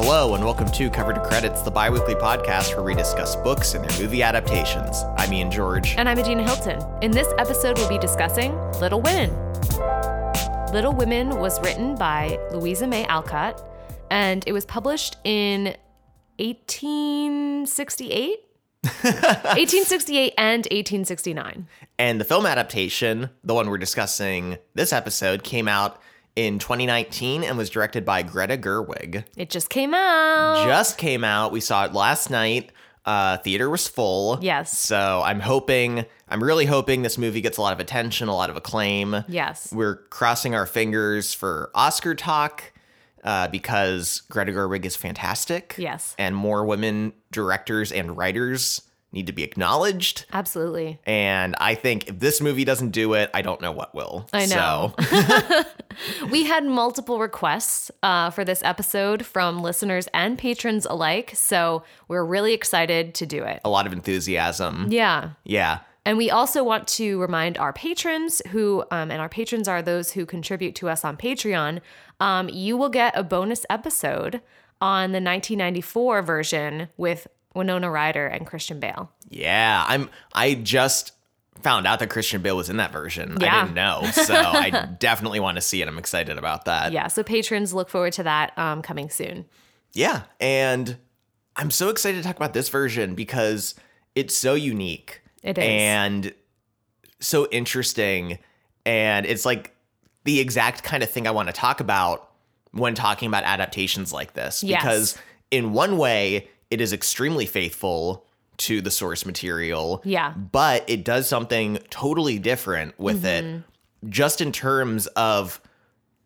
Hello, and welcome to Cover to Credits, the bi weekly podcast where we discuss books and their movie adaptations. I'm Ian George. And I'm Adina Hilton. In this episode, we'll be discussing Little Women. Little Women was written by Louisa May Alcott, and it was published in 1868. 1868 and 1869. And the film adaptation, the one we're discussing this episode, came out in 2019 and was directed by Greta Gerwig. It just came out. Just came out. We saw it last night. Uh, theater was full. Yes. So I'm hoping, I'm really hoping this movie gets a lot of attention, a lot of acclaim. Yes. We're crossing our fingers for Oscar talk uh, because Greta Gerwig is fantastic. Yes. And more women directors and writers need to be acknowledged. Absolutely. And I think if this movie doesn't do it, I don't know what will. I know. So, We had multiple requests uh, for this episode from listeners and patrons alike, so we're really excited to do it. a lot of enthusiasm. Yeah. Yeah. And we also want to remind our patrons who, um, and our patrons are those who contribute to us on Patreon, um, you will get a bonus episode on the 1994 version with Winona Ryder and Christian Bale. Yeah. I'm I just found out that Christian Bale was in that version. I didn't know. So I definitely want to see it. I'm excited about that. Yeah, so patrons look forward to that um, coming soon. Yeah. And I'm so excited to talk about this version because it's so unique. It is. And so interesting. And it's like the exact kind of thing I want to talk about when talking about adaptations like this. Yes. Because in one way, it is extremely faithful to the source material. Yeah. But it does something totally different with it, mm-hmm. just in terms of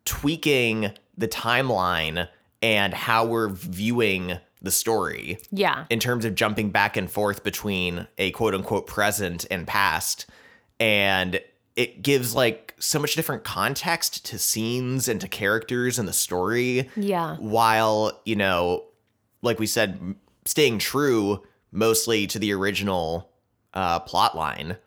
tweaking the timeline and how we're viewing the story Yeah. in terms of jumping back and forth between a quote unquote present and past. And it gives like so much different context to scenes and to characters and the story Yeah. while, you know, like we said, staying true mostly to the original uh, plot line.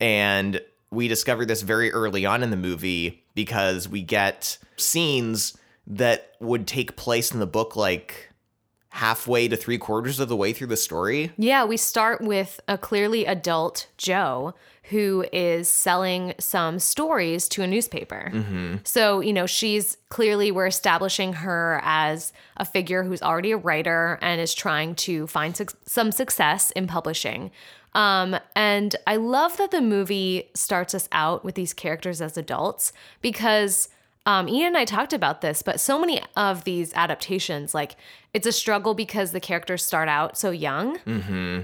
And we discover this very early on in the movie because we get scenes that would take place in the book like halfway to three quarters of the way through the story. Yeah, we start with a clearly adult Jo who is selling some stories to a newspaper. So, you know, she's clearly, we're establishing her as a figure who's already a writer and is trying to find suc some success in publishing. Um, and I love that the movie starts us out with these characters as adults because um, Ian and I talked about this, but so many of these adaptations, like it's a struggle because the characters start out so young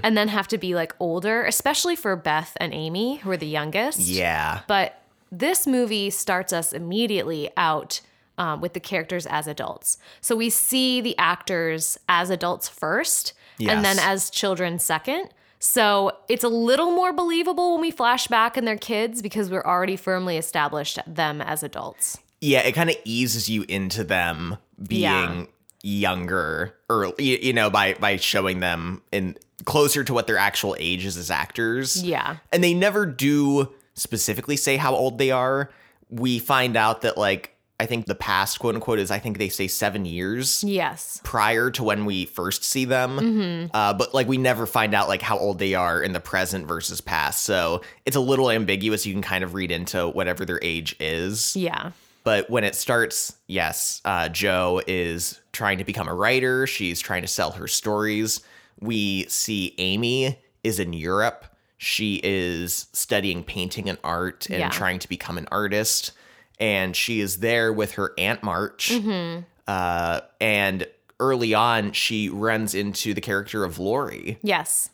and then have to be like older, especially for Beth and Amy, who are the youngest. Yeah. But this movie starts us immediately out um, with the characters as adults. So we see the actors as adults first and then as children second. So it's a little more believable when we flash back and they're kids because we're already firmly established them as adults. Yeah, it kind of eases you into them being Yeah. younger or you know by by showing them in closer to what their actual age is as actors. Yeah. And they never do specifically say how old they are. We find out that like I think the past quote unquote is I think they say 7 years Yes. prior to when we first see them. Uh, but like we never find out like how old they are in the present versus past. So it's a little ambiguous. You can kind of read into whatever their age is. Yeah. But when it starts, yes, uh, Jo is trying to become a writer. She's trying to sell her stories. We see Amy is in Europe. She is studying painting and art and Yeah. trying to become an artist. And she is there with her Aunt March. Uh, and early on, she runs into the character of Laurie Yes.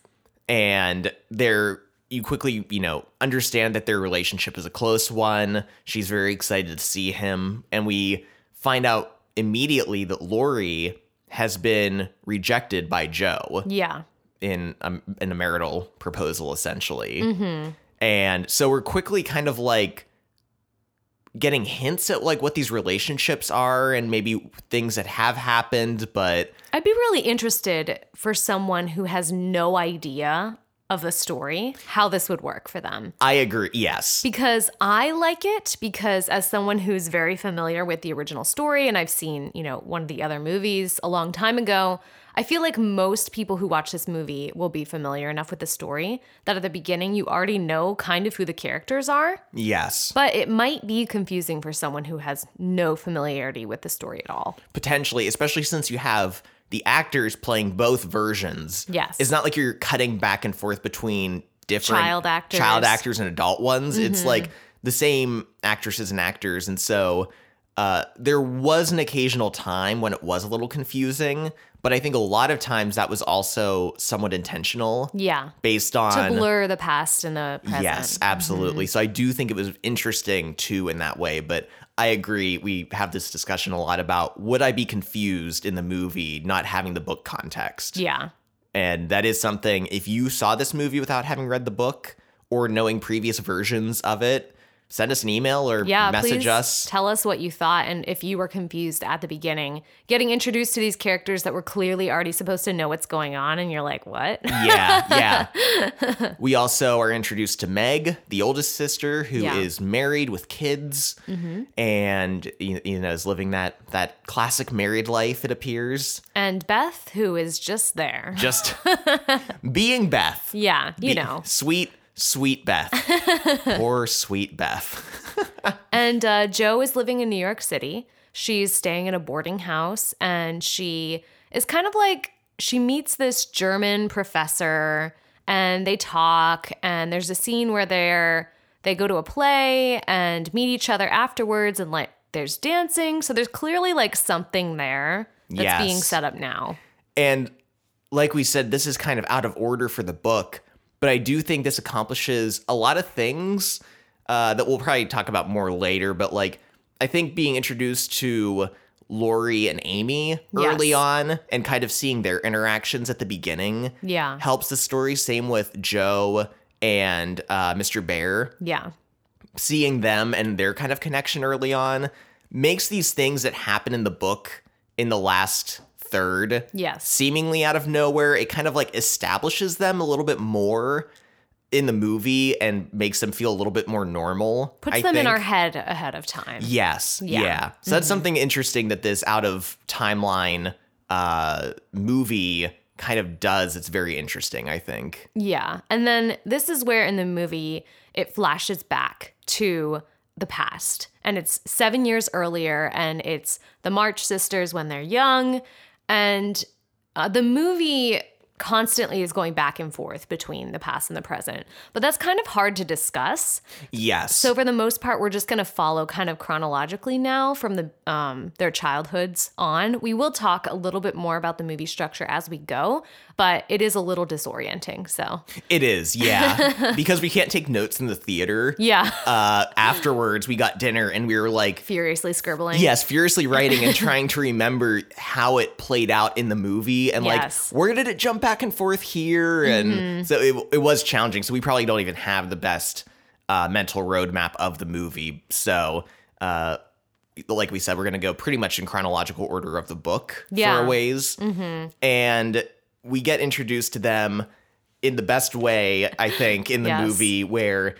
and they're you quickly you know understand that their relationship is a close one. She's very excited to see him. And we find out immediately that Laurie has been rejected by Jo. Yeah. in a, in a marital proposal essentially. Mm-hmm. And so we're quickly kind of like getting hints at like what these relationships are and maybe things that have happened but I'd be really interested for someone who has no idea of the story, how this would work for them. I agree. Yes. Because I like it because as someone who's very familiar with the original story and I've seen, you know, one of the other movies a long time ago, I feel like most people who watch this movie will be familiar enough with the story that at the beginning you already know kind of who the characters are, Yes. but it might be confusing for someone who has no familiarity with the story at all. Potentially, especially since you have the actors playing both versions. Yes. It's not like you're cutting back and forth between different Child actors. child actors and adult ones. It's like the same actresses and actors. And so uh, there was an occasional time when it was a little confusing, but I think a lot of times that was also somewhat intentional Yeah. based on To blur the past and the present. Yes, absolutely. So I do think it was interesting too in that way, but I agree. We have this discussion a lot about would I be confused in the movie not having the book context? Yeah. And that is something, if you saw this movie without having read the book or knowing previous versions of it, send us an email or Yeah, message us. tell us what you thought and if you were confused at the beginning, getting introduced to these characters that were clearly already supposed to know what's going on, and you're like, "What?" yeah, yeah. we also are introduced to Meg, the oldest sister, who is Yeah. married with kids mm-hmm. and you you know is living that that classic married life. It appears and Beth, who is just there, just being Beth. yeah, you Be- know, sweet, sweet Beth. Poor sweet Beth. and uh, Jo is living in New York City. She's staying in a boarding house, and she is kind of like she meets this German professor, and they talk. And there's a scene where they're they go to a play and meet each other afterwards, and like there's dancing. So there's clearly like something there that's Yes. being set up now. And like we said, this is kind of out of order for the book, but I do think this accomplishes a lot of things uh, that we'll probably talk about more later. But like, I think being introduced to Laurie and Amy early Yes. on and kind of seeing their interactions at the beginning Yeah. helps the story. Same with Jo and uh, Mr. Bhaer. Yeah. seeing them and their kind of connection early on makes these things that happen in the book in the last third Yes. seemingly out of nowhere it kind of like establishes them a little bit more in the movie and makes them feel a little bit more normal Puts I them in our head ahead of time. yes Yeah. Mm-hmm. yeah, so that's something interesting that this out of timeline uh movie kind of does it's very interesting i think Yeah. And then this is where in the movie it flashes back to the past. And it's seven years earlier, and it's the March sisters when they're young. And uh, the movie constantly is going back and forth between the past and the present. But that's kind of hard to discuss. yes So for the most part, we're just going to follow kind of chronologically now from the um, their childhoods on. We will talk a little bit more about the movie structure as we go, but it is a little disorienting. So It is, yeah. because we can't take notes in the theater. yeah, Uh, afterwards, we got dinner and we were like, furiously scribbling. yes, furiously writing and trying to remember how it played out in the movie and Yes. like, where did it jump back and forth here? And so it, it was challenging. So we probably don't even have the best uh, mental roadmap of the movie. So, uh, like we said, we're going to go pretty much in chronological order of the book Yeah. for a ways. And we get introduced to them in the best way, I think, in the Yes. movie where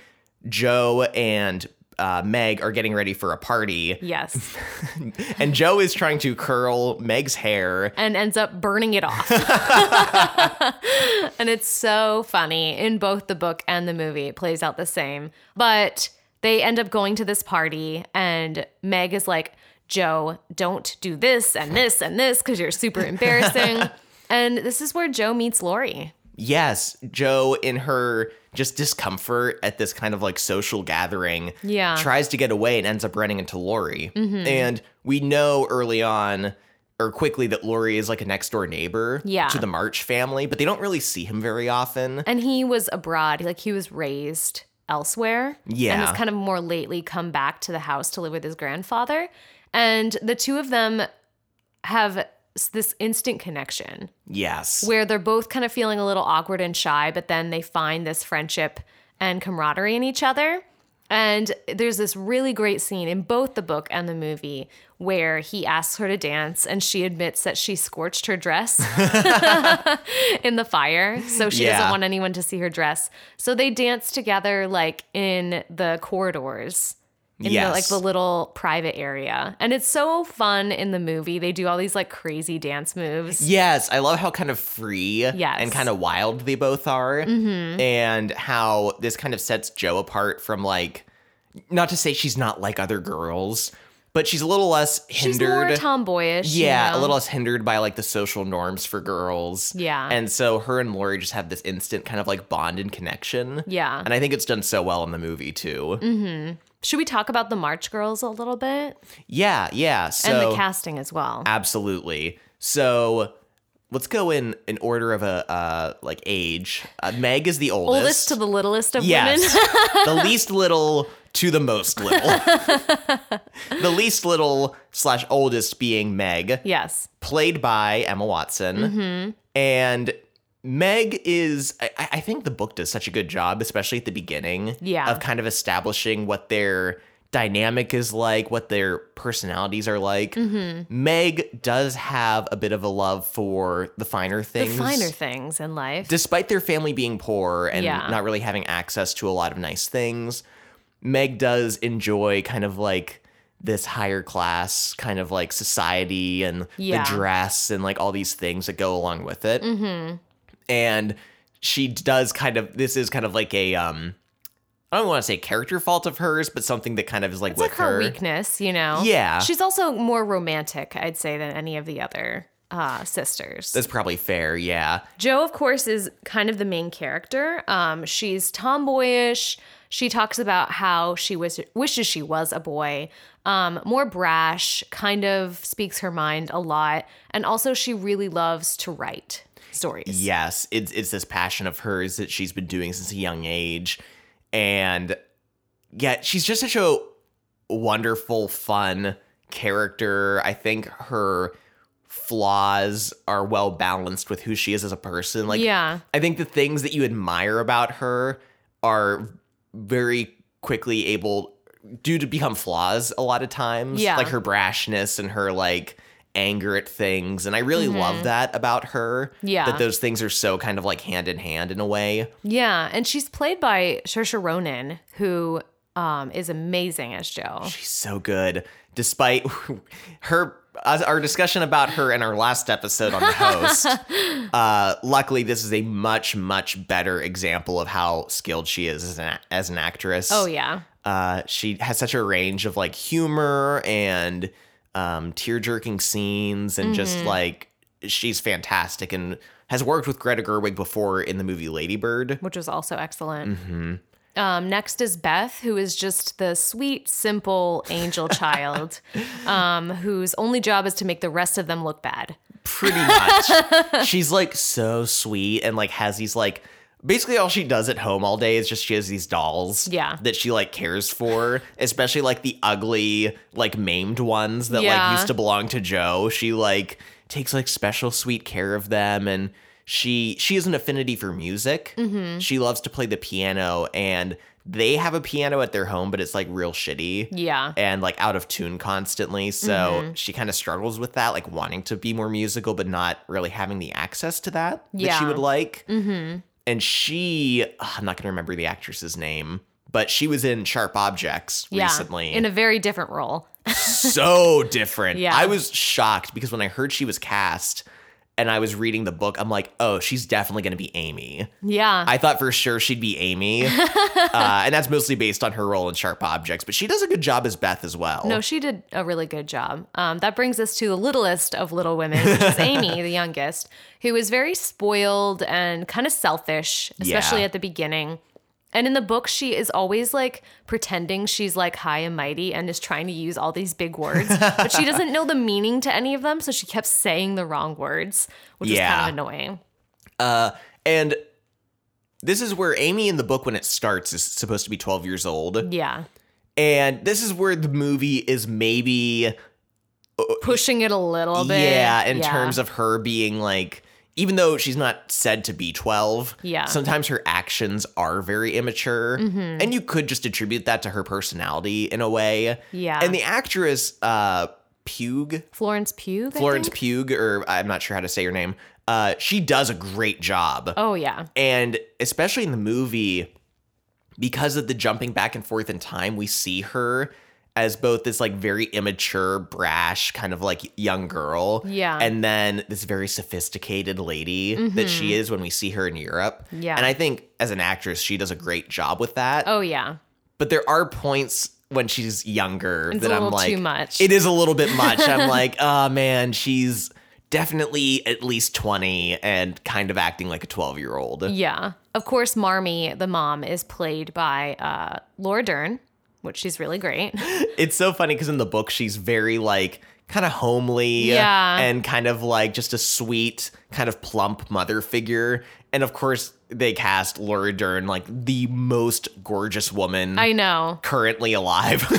Jo and uh, Meg are getting ready for a party, Yes, and Jo is trying to curl Meg's hair. and ends up burning it off. and it's so funny in both the book and the movie. It plays out the same. But they end up going to this party, and Meg is like, Jo, don't do this and this and this because you're super embarrassing. and this is where Jo meets Laurie. Yes, Jo, in her just discomfort at this kind of like social gathering, Yeah. Mm-hmm. tries to get away and ends up running into Laurie. And we know early on or quickly that Laurie is like a next door neighbor Yeah. to the March family, but they don't really see him very often. And he was abroad, like he was raised elsewhere. Yeah. And has kind of more lately come back to the house to live with his grandfather. And the two of them have this instant connection Yes. where they're both kind of feeling a little awkward and shy, but then they find this friendship and camaraderie in each other. And there's this really great scene in both the book and the movie where he asks her to dance and she admits that she scorched her dress in the fire. So she Yeah. doesn't want anyone to see her dress. So they dance together like in the corridors. In the, like the little private area. And it's so fun in the movie. They do all these like crazy dance moves. Yes, I love how kind of free Yes. and kind of wild they both are. Mm-hmm. And how this kind of sets Jo apart from like, not to say she's not like other girls, but she's a little less hindered. She's more tomboyish. you yeah, know? a little less hindered by like the social norms for girls. Yeah. And so her and Laurie just have this instant kind of like bond and connection. Yeah. And I think it's done so well in the movie too. Mm-hmm. Should we talk about the March Girls a little bit? Yeah, yeah. So and the casting as well. Absolutely. So let's go in in order of a uh like age. Uh, Meg is the oldest. Oldest to the littlest of yes, women. the least little to the most little. the least little slash oldest being Meg, yes. played by Emma Watson, Mm-hmm. and. Meg is, I, I think the book does such a good job, especially at the beginning, Yeah. of kind of establishing what their dynamic is like, what their personalities are like. Mm-hmm. Meg does have a bit of a love for the finer things. The finer things in life. Despite their family being poor and Yeah. not really having access to a lot of nice things, Meg does enjoy kind of like this higher class kind of like society and Yeah. the dress and like all these things that go along with it. Mm-hmm. And she does kind of, this is kind of like a, um, I don't want to say character fault of hers, but something that kind of is like it's with like her, weakness, you know? Yeah. She's also more romantic, I'd say, than any of the other uh, sisters. That's probably fair, yeah. Jo, of course, is kind of the main character. Um, she's tomboyish. She talks about how she wish- wishes she was a boy, um, more brash, kind of speaks her mind a lot. And also, she really loves to write stories. Yes, it's it's this passion of hers that she's been doing since a young age, and yeah, she's just such a wonderful, fun character. I think her flaws are well balanced with who she is as a person. Like, Yeah. I think the things that you admire about her are very quickly able due to become flaws a lot of times. Yeah. Like her brashness and her like anger at things. And I really love that about her. Mm-hmm. Yeah. That those things are so kind of like hand in hand in a way. Yeah. And she's played by Saoirse Ronan, who um, is amazing as Jo. She's so good. Despite her our discussion about her in our last episode on the host, uh, luckily this is a much, much better example of how skilled she is as an, as an actress. Oh, yeah. Uh, she has such a range of like humor and um, tear jerking scenes, and just Mm-hmm. like she's fantastic and has worked with Greta Gerwig before in the movie Ladybird. which was also excellent. Um, next is Beth, who is just the sweet, simple angel child, um, whose only job is to make the rest of them look bad. Pretty much, she's like so sweet and like has these like. Basically, all she does at home all day is just she has these dolls, Yeah. that she like cares for, especially like the ugly, like maimed ones that Yeah. like used to belong to Jo. She like takes like special sweet care of them, and she she has an affinity for music. Mm-hmm. She loves to play the piano, and they have a piano at their home, but it's like real shitty Yeah. and like out of tune constantly. So Mm-hmm. she kind of struggles with that, like wanting to be more musical, but not really having the access to that that she would like. Mm-hmm. And she, ugh, I'm not going to remember the actress's name, but she was in Sharp Objects Yeah. recently. In a very different role. so different. Yeah. I was shocked because when I heard she was cast and I was reading the book, I'm like, oh, she's definitely going to be Amy. Yeah. I thought for sure she'd be Amy. uh, and that's mostly based on her role in Sharp Objects, but she does a good job as Beth as well. no, she did a really good job. Um, that brings us to the littlest of little women, which is Amy, the youngest, who is very spoiled and kind of selfish, especially Yeah. at the beginning. And in the book, she is always like pretending she's like high and mighty and is trying to use all these big words, but she doesn't know the meaning to any of them. So she kept saying the wrong words, which is Yeah. kind of annoying. Uh, and this is where Amy in the book, when it starts, is supposed to be 12 years old. Yeah. And this is where the movie is maybe, Pushing it a little bit. yeah, in terms of her being like even though she's not said to be 12, Yeah. sometimes her actions are very immature. And you could just attribute that to her personality in a way. Yeah. And the actress, uh, Pugh, Florence Pugh. Florence? Pugh, or I'm not sure how to say her name, uh, she does a great job. Oh yeah. And especially in the movie, because of the jumping back and forth in time, we see her as both this like very immature, brash, kind of like young girl. Yeah. And then this very sophisticated lady that she is when we see her in Europe. Mm-hmm. Yeah. And I think as an actress, she does a great job with that. Oh yeah. But there are points when she's younger It's that a I'm like, too much. it is a little bit much. I'm like, oh man, she's definitely at least 20 and kind of acting like a 12 year old. Yeah. Of course, Marmee, the mom, is played by uh, Laura Dern, which she's really great. It's so funny because in the book she's very like kind of homely Yeah. and kind of like just a sweet, kind of plump mother figure. And of course, they cast Laura Dern like the most gorgeous woman I know. currently alive.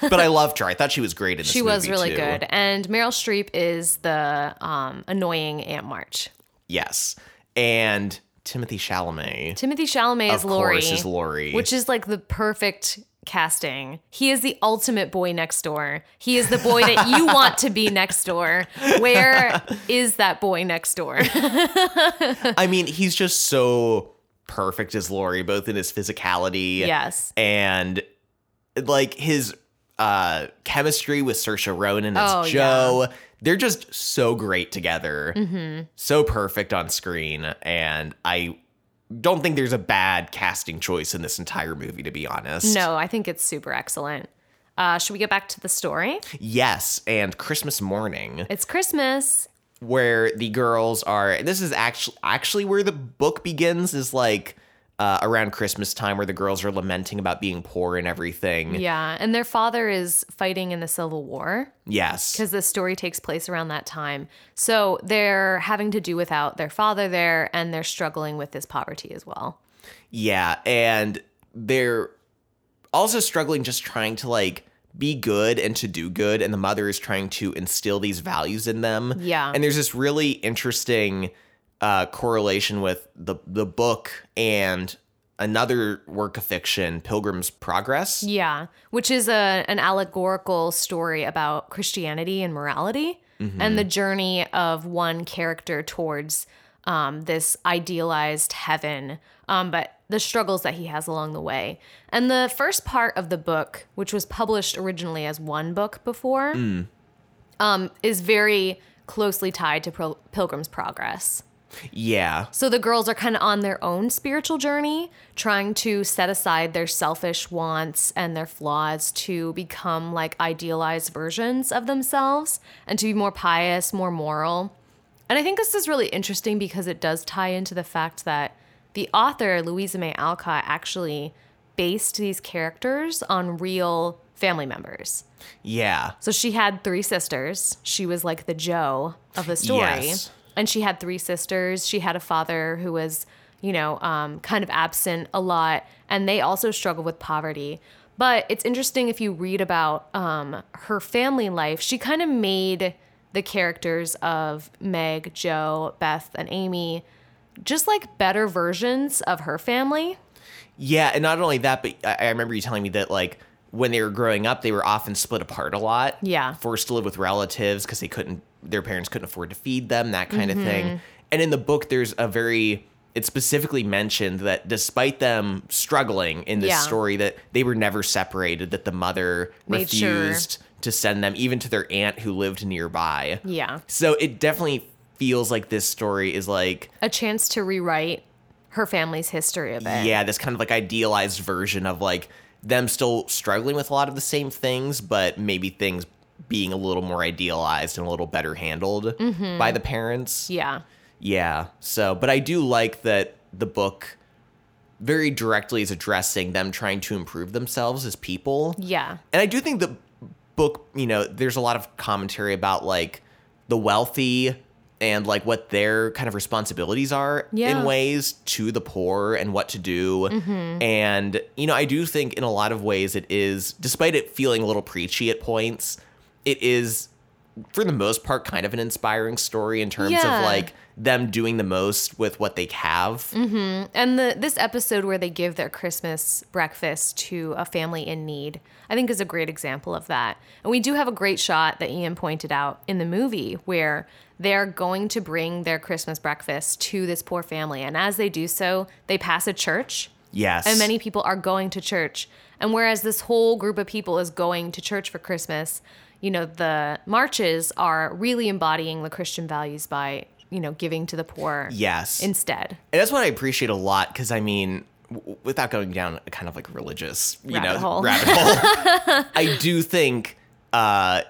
but I loved her. I thought she was great in this She was really too. good. And Meryl Streep is the um, annoying Aunt March. Yes. And Timothy Chalamet, Timothy Chalamet is Laurie. course, is Laurie. which is like the perfect casting. He is the ultimate boy next door. He is the boy that you want to be next door. Where is that boy next door? I mean, he's just so perfect as Laurie, both in his physicality yes. and like his uh chemistry with Saoirse Ronan as Oh, Jo. They're just so great together. So perfect on screen. And I don't think there's a bad casting choice in this entire movie, to be honest. No, I think it's super excellent. Uh, should we get back to the story? Yes, and Christmas morning, It's Christmas. where the girls are. This is actually actually where the book begins. Is like uh, around Christmas time, where the girls are lamenting about being poor and everything. Yeah. And their father is fighting in the Civil War Yes. because the story takes place around that time. So they're having to do without their father there and they're struggling with this poverty as well. Yeah, and they're also struggling just trying to like be good and to do good and the mother is trying to instill these values in them. Yeah. And there's this really interesting uh correlation with the the book and another work of fiction, Pilgrim's Progress. Yeah, which is a an allegorical story about Christianity and morality and the journey of one character towards um, this idealized heaven, um, but the struggles that he has along the way. And the first part of the book, which was published originally as one book before, um, is very closely tied to Pil- Pilgrim's Progress. Yeah. So the girls are kind of on their own spiritual journey, trying to set aside their selfish wants and their flaws to become like idealized versions of themselves and to be more pious, more moral. And I think this is really interesting because it does tie into the fact that the author, Louisa May Alcott, actually based these characters on real family members. Yeah. So she had three sisters. She was like the Jo of the story. Yes. And she had three sisters. She had a father who was, you know, um, kind of absent a lot. And they also struggled with poverty. But it's interesting if you read about um, her family life, she kind of made the characters of Meg, Jo, Beth, and Amy just like better versions of her family. Yeah, and not only that, but I I remember you telling me that like when they were growing up, they were often split apart a lot. Yeah. forced to live with relatives because they couldn't, their parents couldn't afford to feed them, that kind Mm-hmm. of thing. And in the book, there's a very, it's specifically mentioned that despite them struggling in this Yeah. story, that they were never separated. That the mother Made sure. refused to send them even to their aunt who lived nearby. Yeah. So it definitely feels like this story is like A chance to rewrite her family's history a bit. yeah, this kind of like idealized version of like them still struggling with a lot of the same things, but maybe things being a little more idealized and a little better handled mm-hmm. by the parents. Yeah. Yeah. So, but I do like that the book very directly is addressing them trying to improve themselves as people. Yeah. And I do think the book, you know, there's a lot of commentary about like the wealthy and like what their kind of responsibilities are Yeah. in ways to the poor and what to do. Mm-hmm. And, you know, I do think in a lot of ways it is, despite it feeling a little preachy at points, it is for the most part kind of an inspiring story in terms Yeah. of like them doing the most with what they have. Mm-hmm. And the this episode where they give their Christmas breakfast to a family in need, I think is a great example of that. And we do have a great shot that Ian pointed out in the movie where they're going to bring their Christmas breakfast to this poor family. And as they do so, they pass a church Yes. and many people are going to church. And whereas this whole group of people is going to church for Christmas, you know, the marches are really embodying the Christian values by, you know, giving to the poor Yes. instead. And that's what I appreciate a lot because I mean, w- without going down a kind of like religious, you Rabbit know, hole. rabbit hole, I do think uh,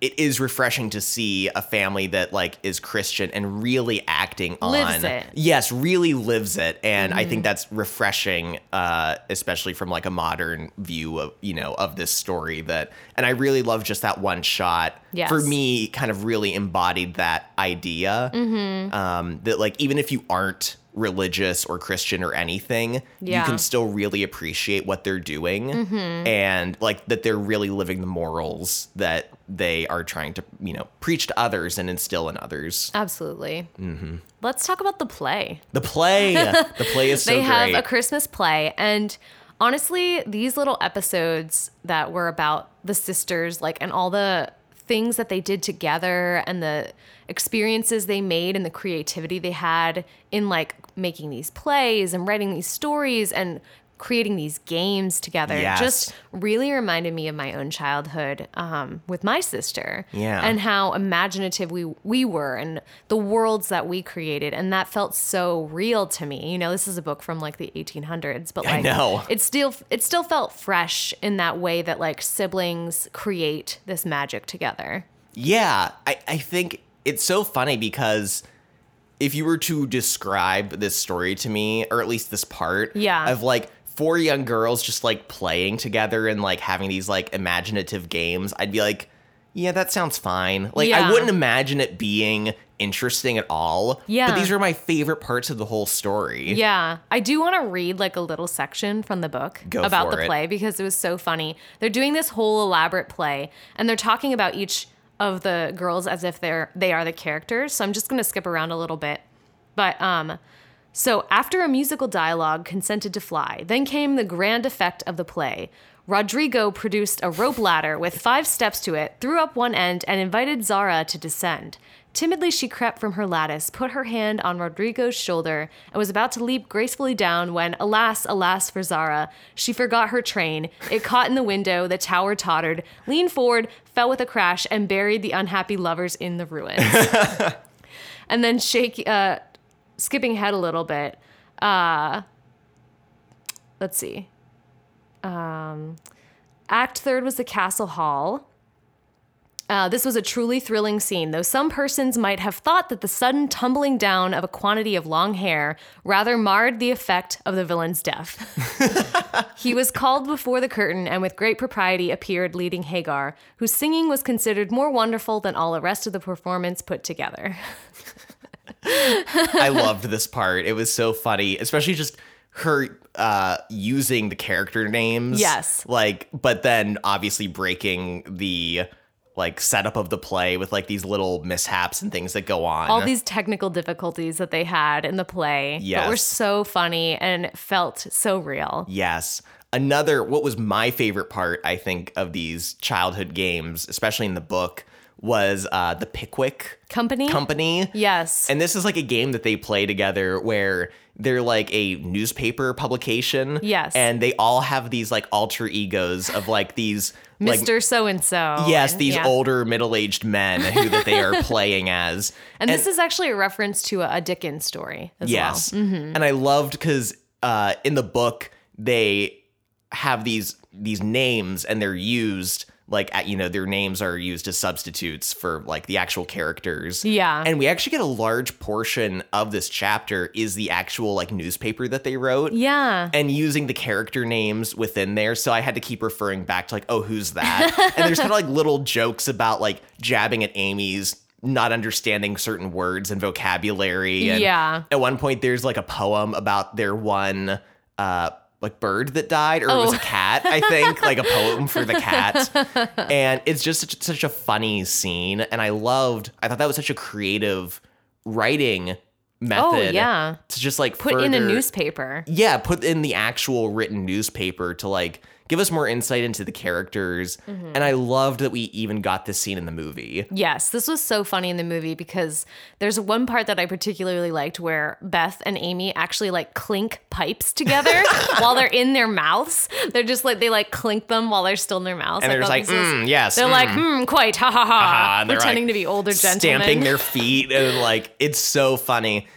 it is refreshing to see a family that like is Christian and really acting Lives on it. Mm-hmm. Yes, really lives it, and I think that's refreshing, uh, especially from like a modern view of you know of this story. That and I really love just that one shot. Yes. For me, kind of really embodied that idea Mm-hmm. um, that like even if you aren't religious or Christian or anything, you can still really appreciate what they're doing Mm-hmm. and like that they're really living the morals that they are trying to you know preach to others and instill in others. Absolutely. Mm-hmm. Let's talk about the play. The play, the play is so they have great. a Christmas play. And honestly, these little episodes that were about the sisters, like, and all the things that they did together and the experiences they made and the creativity they had in like making these plays and writing these stories and creating these games together Yes. just really reminded me of my own childhood um, with my sister Yeah. and how imaginative we we were and the worlds that we created. And that felt so real to me. You know this is a book from like the 1800s but like it still it still felt fresh in that way that like siblings create this magic together. Yeah, I, I think it's so funny because if you were to describe this story to me, or at least this part, Yeah. of like four young girls just like playing together and like having these like imaginative games, I'd be like, yeah, that sounds fine. Like I wouldn't imagine it being interesting at all. Yeah. But these are my favorite parts of the whole story. Yeah, I do want to read like a little section from the book Go about the it. play because it was so funny. They're doing this whole elaborate play and they're talking about each of the girls as if they're they are the characters. So I'm just going to skip around a little bit. But um so after a musical dialogue consented to fly, then came the grand effect of the play. Rodrigo produced a rope ladder with five steps to it, threw up one end, and invited Zara to descend. Timidly, she crept from her lattice, put her hand on Rodrigo's shoulder, and was about to leap gracefully down when, alas, alas for Zara, she forgot her train. It caught in the window, the tower tottered, leaned forward, fell with a crash, and buried the unhappy lovers in the ruins. and then shake, uh, skipping ahead a little bit. Uh, let's see. Um, act third was the castle hall. Uh, this was a truly thrilling scene, though some persons might have thought that the sudden tumbling down of a quantity of long hair rather marred the effect of the villain's death. he was called before the curtain and with great propriety appeared leading Hagar, whose singing was considered more wonderful than all the rest of the performance put together. I loved this part. It was so funny, especially just her uh using the character names. Yes. Like but then obviously breaking the like setup of the play with like these little mishaps and things that go on. all these technical difficulties that they had in the play that were Yes. so funny and felt so real. Yes. Another, what was my favorite part, I think, of these childhood games, especially in the book, was uh, the Pickwick Company? Company. Yes. And this is like a game that they play together where they're like a newspaper publication. Yes. And they all have these like alter egos of like these like Mr. So and so. yes, these older middle-aged men who that they are playing as. And, this is actually a reference to a, a Dickens story as Yes. well. Mm-hmm. And I loved because uh, in the book they have these these names and they're used like at, you know their names are used as substitutes for like the actual characters. Yeah. And we actually get a large portion of this chapter is the actual like newspaper that they wrote. Yeah. And using the character names within there. So I had to keep referring back to like, oh, who's that? and there's kind of like little jokes about like jabbing at Amy's not understanding certain words and vocabulary. And Yeah. At one point, there's like a poem about their one, uh, like bird that died, or it was a oh. cat, I think, like a poem for the cat. And it's just such, such a funny scene. And I loved, I thought that was such a creative writing oh, method. Oh, yeah. To just like Put in a newspaper. yeah, put in the actual written newspaper to like give us more insight into the characters. Mm-hmm. And I loved that we even got this scene in the movie. Yes, this was so funny in the movie because there's one part that I particularly liked where Beth and Amy actually like clink pipes together while they're in their mouths. They're just like they like clink them while they're still in their mouths. And I they're just like, mm, yes. They're mm. like, hmm, quite, ha ha ha, and they're, pretending like, to be older gentlemen. stamping their feet and like it's so funny.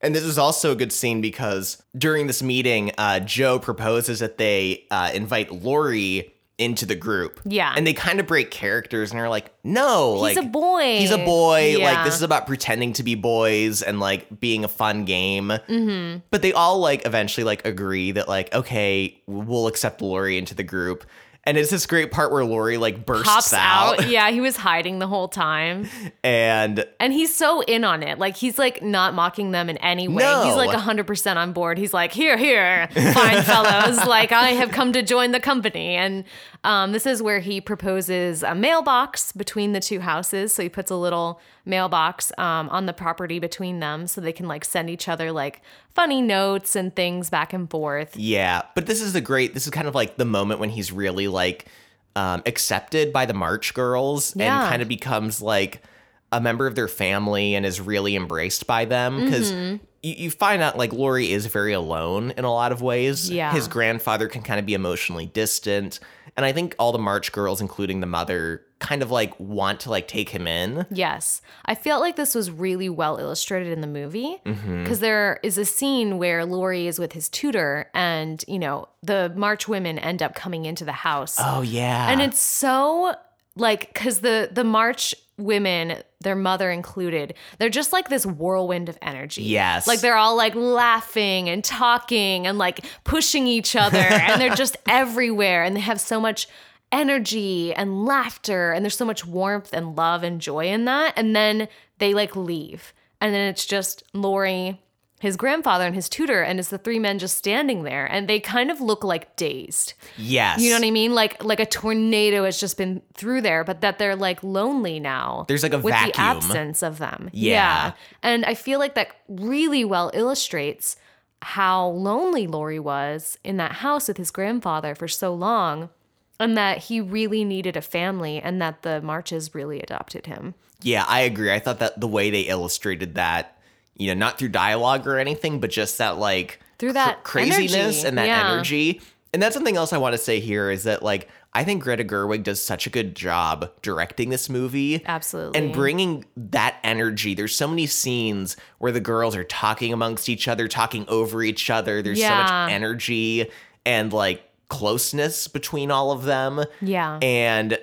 And this is also a good scene because during this meeting, uh, Jo proposes that they uh, invite Laurie into the group. Yeah. and they kind of break characters and are like, no, He's like a boy. He's a boy. Yeah. Like this is about pretending to be boys and like being a fun game. Mm-hmm. But they all like eventually like agree that like okay, we'll accept Laurie into the group. And it's this great part where Laurie like bursts pops out, out. Yeah, he was hiding the whole time. and And he's so in on it. Like he's like not mocking them in any way. No. He's like 100% on board. He's like, "Here, here, fine fellows, like I have come to join the company." And um, this is where he proposes a mailbox between the two houses. So he puts a little mailbox um, on the property between them so they can like send each other like funny notes and things back and forth. Yeah, but this is a great. This is kind of like the moment when he's really like um, accepted by the March Girls Yeah. and kind of becomes like a member of their family and is really embraced by them because. Mm-hmm. You, you find out like Laurie is very alone in a lot of ways. Yeah. His grandfather can kind of be emotionally distant. And I think all the March girls, including the mother, kind of like want to like take him in. Yes. I felt like this was really well illustrated in the movie because Mm-hmm. there is a scene where Laurie is with his tutor and, you know, the March women end up coming into the house. Oh yeah. And it's so like cuz the the March women, their mother included, they're just like this whirlwind of energy. Yes. Like they're all like laughing and talking and like pushing each other and they're just everywhere and they have so much energy and laughter and there's so much warmth and love and joy in that and then they like leave and then it's just Laurie his grandfather and his tutor and it's the three men just standing there and they kind of look like dazed yes. you know what I mean? Like like a tornado has just been through there, but that they're like lonely now. There's, like, a with vacuum. the absence of them. Yeah. And I feel like that really well illustrates how lonely Laurie was in that house with his grandfather for so long. And that he really needed a family and that the marches really adopted him. Yeah, I agree. I thought that the way they illustrated that, you know, not through dialogue or anything, but just that like Through that craziness energy. and that Yeah. energy. And that's something else I want to say here is that like I think Greta Gerwig does such a good job directing this movie. Absolutely. And bringing that energy. There's so many scenes where the girls are talking amongst each other, talking over each other. There's so much energy and like closeness between all of them. Yeah. And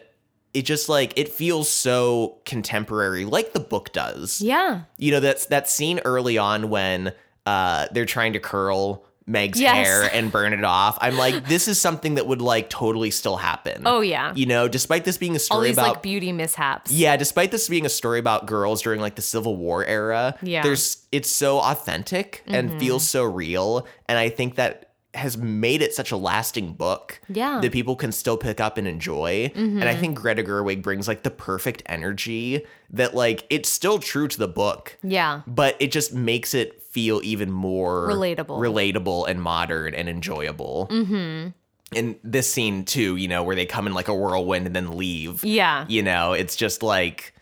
it just like it feels so contemporary like the book does. yeah. You know that's that scene early on when uh they're trying to curl Meg's Yes. hair and burn it off. I'm like this is something that would like totally still happen. Oh, yeah. You know, despite this being a All story these about like beauty mishaps. yeah, despite this being a story about girls during like the Civil War era, Yeah. there's it's so authentic and feels so real, and I think that has made it such a lasting book Yeah. that people can still pick up and enjoy. And I think Greta Gerwig brings like the perfect energy that like it's still true to the book, Yeah. but it just makes it feel even more Relatable. relatable and modern and enjoyable. Mm-hmm. And this scene too, you know, where they come in like a whirlwind and then leave Yeah. you know it's just like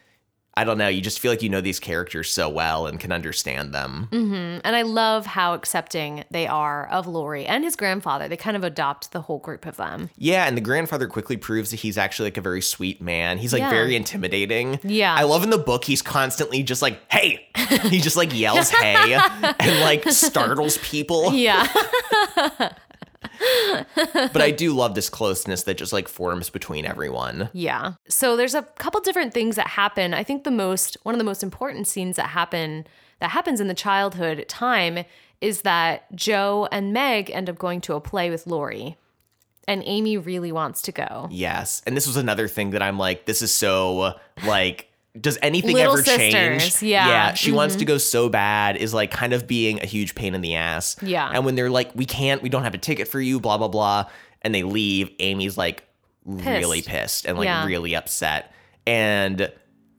i don't know you just feel like you know these characters so well and can understand them mm-hmm. And I love how accepting they are of Laurie and his grandfather. They kind of adopt the whole group of them. yeah and the grandfather quickly proves that he's actually like a very sweet man he's like Yeah. very intimidating Yeah. i love in the book he's constantly just like hey he just like yells hey and like startles people Yeah. but i do love this closeness that just like forms between everyone yeah. So there's a couple different things that happen. I think the most one of the most important scenes that happen that happens in the childhood time is that Jo and Meg end up going to a play with Laurie. And Amy really wants to go. yes and this was another thing that i'm like this is so like does anything Little ever change? sisters, yeah. Mm-hmm. She wants to go so bad, is like kind of being a huge pain in the ass. Yeah. And when they're like, we can't, we don't have a ticket for you, blah, blah, blah. And they leave, Amy's like really Pissed. pissed and like Yeah. really upset. And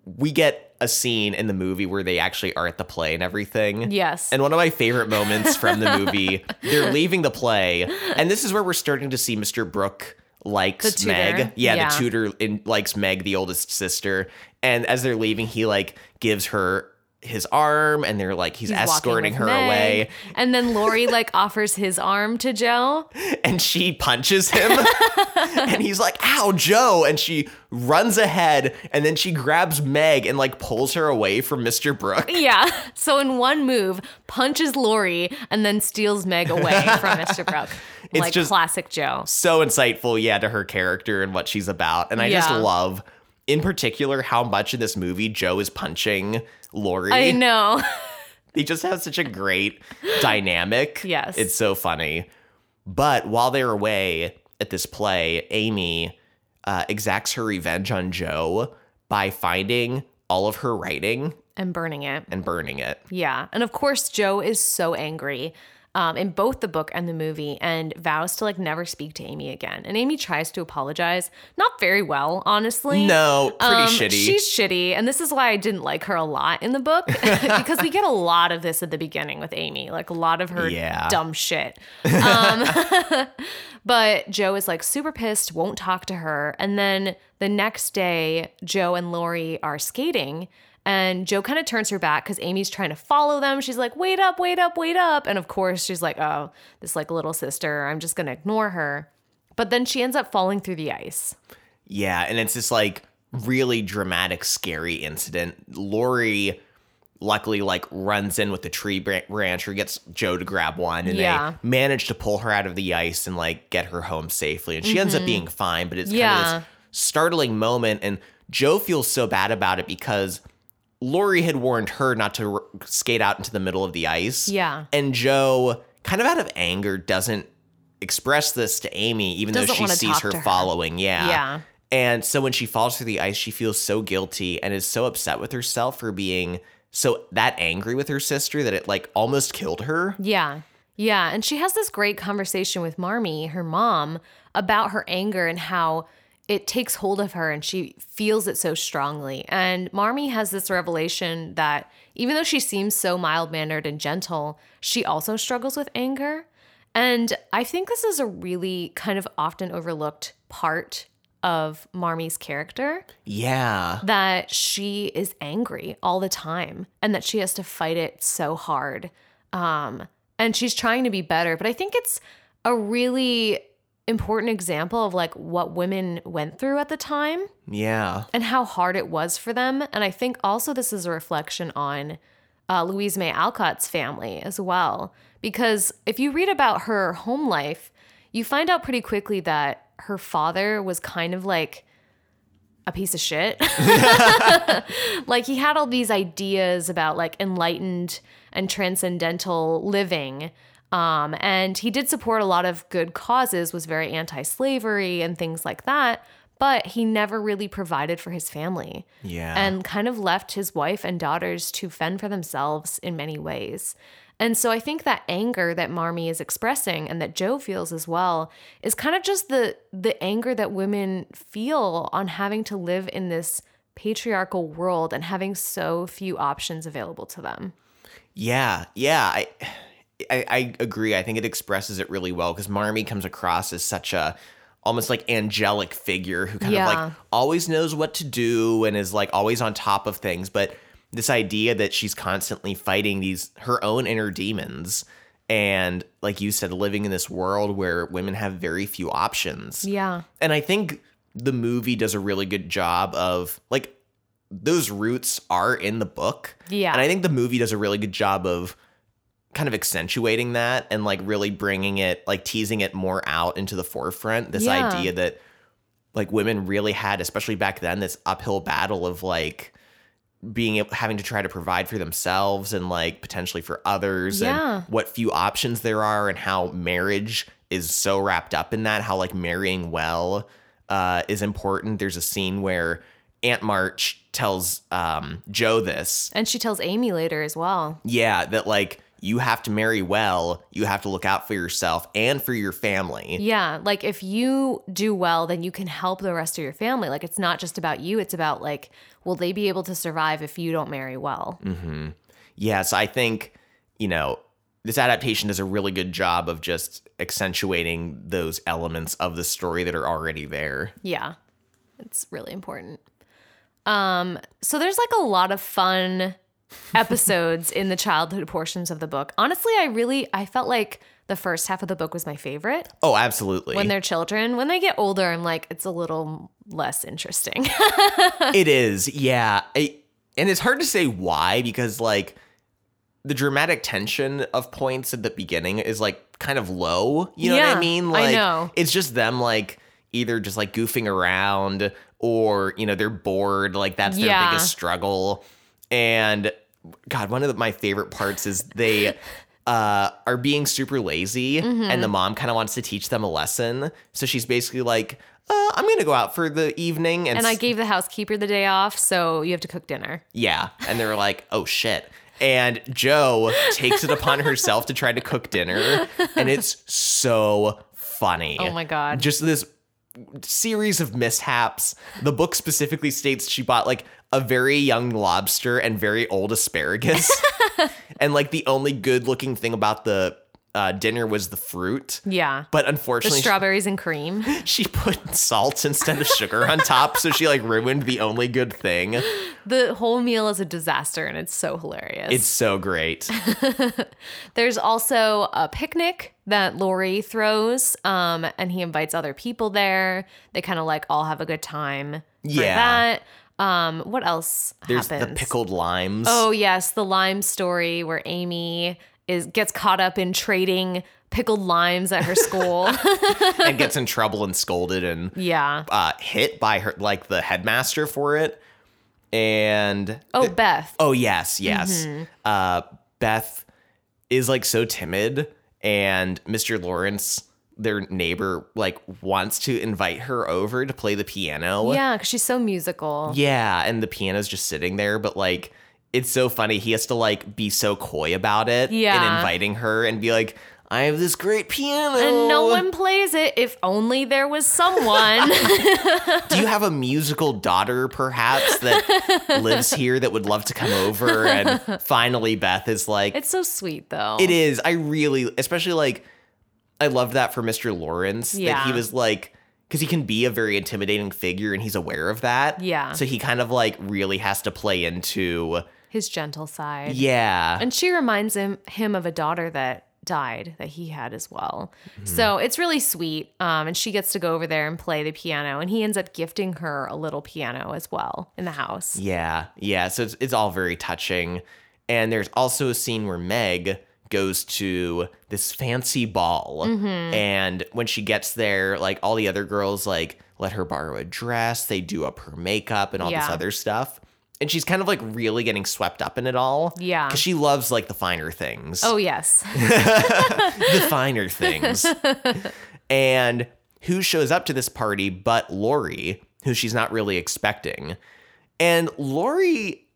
we get a scene in the movie where they actually are at the play and everything. Yes. And one of my favorite moments from the movie, they're leaving the play, and this is where we're starting to see Mr. Brooke likes Meg. Yeah, Yeah. the tutor in, likes Meg, the oldest sister. And as they're leaving, he like gives her his arm, and they're like he's, He's escorting her Meg. away, And then Laurie like offers his arm to Jo. and she punches him, and he's like, "Ow, Jo!" And she runs ahead, and then she grabs Meg and like pulls her away from Mr. Brooke. Yeah. So in one move, punches Laurie and then steals Meg away from Mr. Brooke. It's like just- classic Jo. so insightful, yeah, to her character and what she's about. And I just love, in particular, how much in this movie Jo is punching Laurie. I know. They just have such a great dynamic. Yes. It's so funny. But while they're away at this play, Amy uh, exacts her revenge on Jo by finding all of her writing and burning it. and burning it. Yeah. And of course, Jo is so angry um, in both the book and the movie and vows to like never speak to Amy again. And Amy tries to apologize. Not very well, honestly. No, pretty Um, shitty. She's shitty. And this is why I didn't like her a lot in the book because we get a lot of this at the beginning with Amy, like a lot of her Yeah. dumb shit. Um, but Jo is like super pissed, won't talk to her. And then the next day, Jo and Laurie are skating. And Jo kind of turns her back because Amy's trying to follow them. She's like, wait up, wait up, wait up. And of course, she's like, oh, this like little sister, I'm just going to ignore her. But then she ends up falling through the ice. Yeah, and it's this like really dramatic, scary incident. Laurie luckily like runs in with the tree bran- branch or gets Jo to grab one and Yeah. they manage to pull her out of the ice and like get her home safely. And she ends up being fine, but it's kind Mm-hmm. Of this startling moment and Jo feels so bad about it because Laurie had warned her not to r- skate out into the middle of the ice. Yeah. And Jo, kind of out of anger, doesn't express this to Amy, even Doesn't though she wanna sees talk her to her. following. Yeah. Yeah. And so when she falls through the ice, she feels so guilty and is so upset with herself for being so that angry with her sister that it like almost killed her. Yeah. Yeah. And she has this great conversation with Marmee, her mom, about her anger and how it takes hold of her and she feels it so strongly. And Marmee has this revelation that even though she seems so mild mannered and gentle, she also struggles with anger. And I think this is a really kind of often overlooked part of Marmee's character Yeah. that she is angry all the time and that she has to fight it so hard. Um, and she's trying to be better. But I think it's a really important example of like what women went through at the time Yeah. and how hard it was for them. And I think also this is a reflection on uh, Louise May Alcott's family as well. Because if you read about her home life, you find out pretty quickly that her father was kind of like a piece of shit. like he had all these ideas about like enlightened and transcendental living. Um, and he did support a lot of good causes, was very anti-slavery and things like that, but he never really provided for his family Yeah. and kind of left his wife and daughters to fend for themselves in many ways. And so I think that anger that Marmee is expressing and that Jo feels as well is kind of just the the anger that women feel on having to live in this patriarchal world and having so few options available to them. Yeah, yeah, I, I, I agree. I think it expresses it really well because Marmee comes across as such a almost like angelic figure who kind of like always knows what to do and is like always on top of things. But this idea that she's constantly fighting these her own inner demons and like you said living in this world where women have very few options Yeah. and I think the movie does a really good job of like those roots are in the book. Yeah. And I think the movie does a really good job of kind of accentuating that and like really bringing it like teasing it more out into the forefront this Yeah. idea that like women really had especially back then this uphill battle of like being able, having to try to provide for themselves and like potentially for others Yeah. and what few options there are and how marriage is so wrapped up in that how like marrying well uh, is important there's a scene where Aunt March tells um, Jo this. And she tells Amy later as well. Yeah, that like you have to marry well, you have to look out for yourself and for your family. Yeah, like if you do well, then you can help the rest of your family. Like it's not just about you, it's about like, will they be able to survive if you don't marry well? Mhm. Yes, I think, you know, this adaptation does a really good job of just accentuating those elements of the story that are already there. Yeah. It's really important. Um, so there's like a lot of fun episodes in the childhood portions of the book. Honestly, I really I felt like the first half of the book was my favorite. Oh, absolutely. When they're children, when they get older, I'm like it's a little less interesting. it is, yeah. I- and it's hard to say why because, like, the dramatic tension of points at the beginning is like kind of low. You know what I mean? I Like, know. it's just them like either just like goofing around or you know they're bored. Like that's their Yeah. biggest struggle. And God, one of the, my favorite parts is they. Uh, are being super lazy, Mm-hmm. and the mom kind of wants to teach them a lesson. So she's basically like, uh, "I'm gonna go out for the evening," and and I gave the housekeeper the day off, so you have to cook dinner. yeah. And they were like, oh shit. And Jo takes it upon herself to try to cook dinner. And it's so funny. Oh my God. Just this series of mishaps. The book specifically states she bought like a very young lobster and very old asparagus. and like the only good looking thing about the uh, dinner was the fruit. Yeah. But The unfortunately, strawberries and cream. she put salt instead of sugar on top. So she like ruined the only good thing. The whole meal is a disaster and it's so hilarious. It's so great. There's also a picnic that Laurie throws, um, and he invites other people there. They kind of like all have a good time. Yeah. that. Um, what else There's happens? the pickled limes. Oh yes, the lime story where Amy is gets caught up in trading pickled limes at her school. and gets in trouble and scolded and yeah. uh, hit by her like the headmaster for it. And Oh, Beth. oh yes, yes. Mm-hmm. Uh, Beth is like so timid, and Mr. Lawrence, their neighbor, like wants to invite her over to play the piano. Yeah, because she's so musical. Yeah, and the piano's just sitting there, but like it's so funny. He has to like be so coy about it in Yeah. inviting her and be like, I have this great piano. And no one plays it. If only there was someone. Do you have a musical daughter, perhaps, that lives here that would love to come over? And finally, Beth is like, it's so sweet though. It is. I really, especially like, I love that for Mr. Lawrence. That he was like, because he can be a very intimidating figure and he's aware of that. Yeah. So he kind of like really has to play into, His gentle side. yeah. And she reminds him him of a daughter that died that he had as well. Mm-hmm. So it's really sweet. Um, and she gets to go over there and play the piano, and he ends up gifting her a little piano as well in the house. Yeah, yeah. So it's, it's all very touching. And there's also a scene where Meg goes to this fancy ball. Mm-hmm. And when she gets there, like all the other girls, like let her borrow a dress, they do up her makeup and all this other stuff. And she's kind of like really getting swept up in it all. Yeah. Because she loves like the finer things. Oh yes, the finer things. and who shows up to this party but Lori, who she's not really expecting. And Lori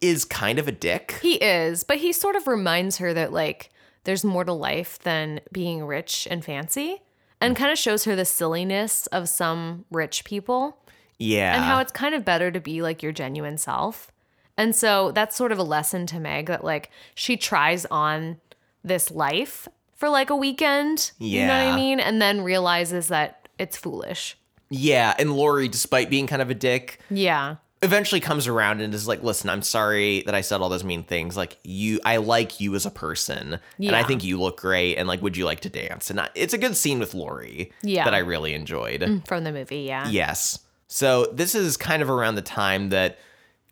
is kind of a dick. he is, but he sort of reminds her that like there's more to life than being rich and fancy, and mm. kind of shows her the silliness of some rich people. Yeah. and how it's kind of better to be like your genuine self. And so that's sort of a lesson to Meg that like she tries on this life for like a weekend. You know what Yeah. I mean? And then realizes that it's foolish. yeah. And Lori, despite being kind of a dick, Yeah. eventually comes around and is like, listen, I'm sorry that I said all those mean things. Like, you, I like you as a person. And I think you look great. And like, would you like to dance? And I, it's a good scene with Lori Yeah. that I really enjoyed. Mm, from the movie. Yeah. Yes. So this is kind of around the time that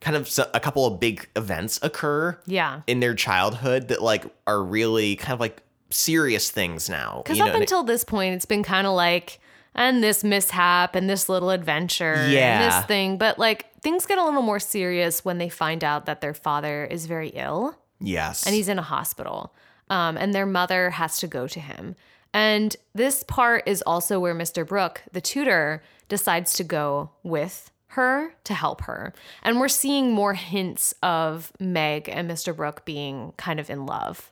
kind of a couple of big events occur Yeah. in their childhood that like are really kind of like serious things now. Because know, up it- until this point, it's been kind of like, and this mishap and this little adventure and Yeah. this thing. But like things get a little more serious when they find out that their father is very ill. yes, and he's in a hospital. Um, and their mother has to go to him. And this part is also where Mr. Brooke, the tutor, decides to go with her to help her. And we're seeing more hints of Meg and Mr. Brooke being kind of in love.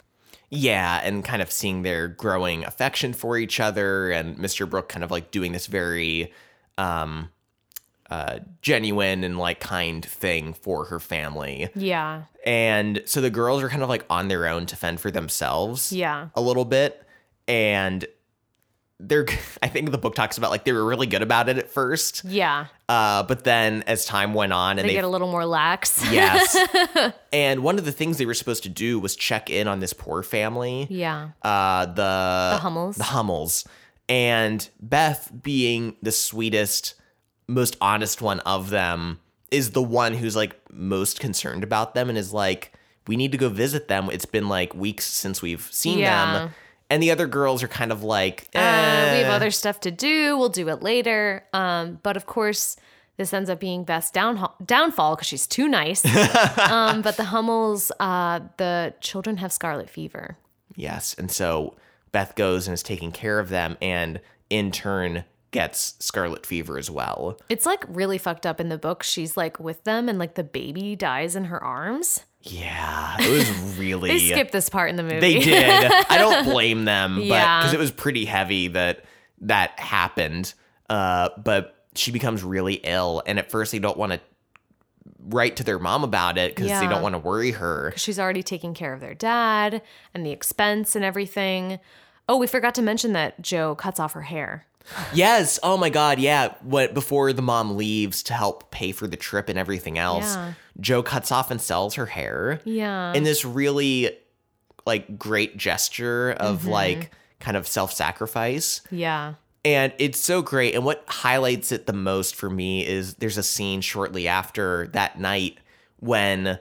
Yeah, and kind of seeing their growing affection for each other, and Mr. Brooke kind of like doing this very um, uh, genuine and like kind thing for her family. Yeah. And so the girls are kind of like on their own to fend for themselves. Yeah. A little bit. And they're, I think the book talks about like they were really good about it at first. Yeah. Uh, but then as time went on and They they get a little more lax. Yes. and one of the things they were supposed to do was check in on this poor family. yeah. Uh the The Hummels. The Hummels. And Beth being the sweetest, most honest one of them is the one who's like most concerned about them and is like, we need to go visit them. It's been like weeks since we've seen Yeah. them. And the other girls are kind of like, Uh, we have eh. other stuff to do. We'll do it later. Um, but of course, this ends up being Beth's down- downfall because she's too nice. um, but the Hummels, uh, the children have scarlet fever. Yes. And so Beth goes and is taking care of them and in turn gets scarlet fever as well. It's like really fucked up in the book. She's like with them and like the baby dies in her arms. Yeah, it was really. They skipped this part in the movie. They did. I don't blame them, but Yeah. because it was pretty heavy that that happened. Uh, but she becomes really ill, and at first they don't want to write to their mom about it because they don't want to worry her. She's already taking care of their dad and the expense and everything. Oh, we forgot to mention that Jo cuts off her hair. Yes. Oh my God. Yeah. What before the mom leaves to help pay for the trip and everything else, Yeah. Jo cuts off and sells her hair. Yeah. in this really like great gesture of Mm-hmm. like kind of self-sacrifice yeah. and it's so great and what highlights it the most for me is there's a scene shortly after that night when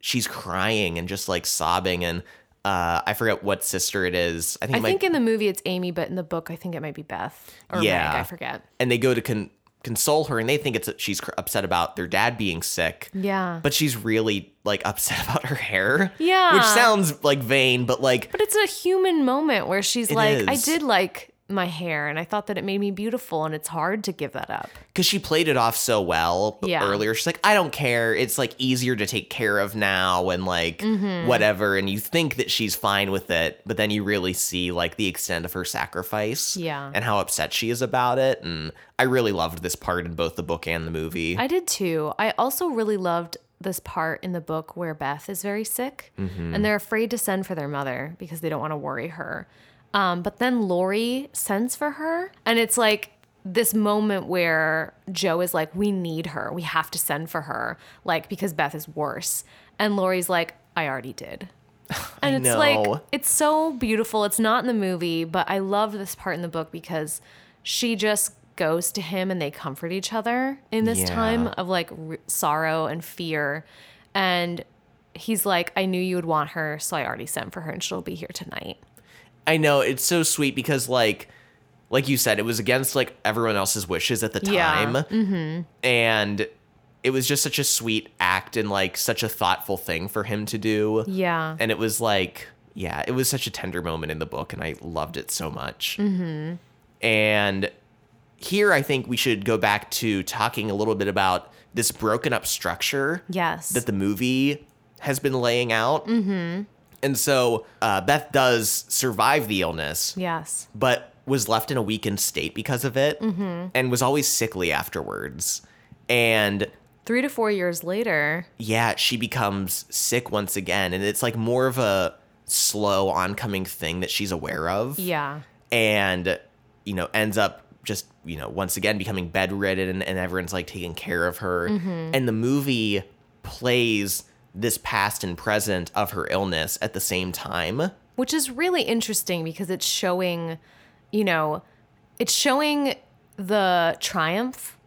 she's crying and just like sobbing and uh i forget what sister it is i think, I might, think in the movie it's Amy, but in the book I think it might be Beth or Yeah. Meg. I forget. and they go to con- console her and they think it's she's upset about their dad being sick Yeah. but she's really like upset about her hair Yeah. which sounds like vain but like But it's a human moment where she's like, I did like my hair and I thought that it made me beautiful and it's hard to give that up. because she played it off so well Yeah. earlier. She's like, I don't care. It's like easier to take care of now and like Mm-hmm. whatever. And you think that she's fine with it, but then you really see like the extent of her sacrifice. Yeah. And how upset she is about it. And I really loved this part in both the book and the movie. I did too. I also really loved this part in the book where Beth is very sick Mm-hmm. and they're afraid to send for their mother because they don't want to worry her. Um, but then Laurie sends for her, and it's like this moment where Jo is like, We need her. We have to send for her, like, because Beth is worse. And Laurie's like, I already did. And it's know. like, it's so beautiful. It's not in the movie, but I love this part in the book because she just goes to him and they comfort each other in this Yeah. time of like r- sorrow and fear. And he's like, I knew you would want her, so I already sent for her and she'll be here tonight. I know it's so sweet because like like you said, it was against like everyone else's wishes at the Yeah. time. Mm-hmm. And it was just such a sweet act and like such a thoughtful thing for him to do. Yeah. And it was like, yeah, it was such a tender moment in the book, and I loved it so much. Mm-hmm. And here, I think we should go back to talking a little bit about this broken up structure Yes. that the movie has been laying out. Mm-hmm. And so uh, Beth does survive the illness, yes. but was left in a weakened state because of it and was always sickly afterwards. And Three to four years later, yeah, she becomes sick once again. And it's like more of a slow oncoming thing that she's aware of. yeah. And, you know, ends up just, you know, once again becoming bedridden and, and everyone's like taking care of her. And the movie plays this past and present of her illness at the same time. which is really interesting because it's showing, you know, it's showing the triumph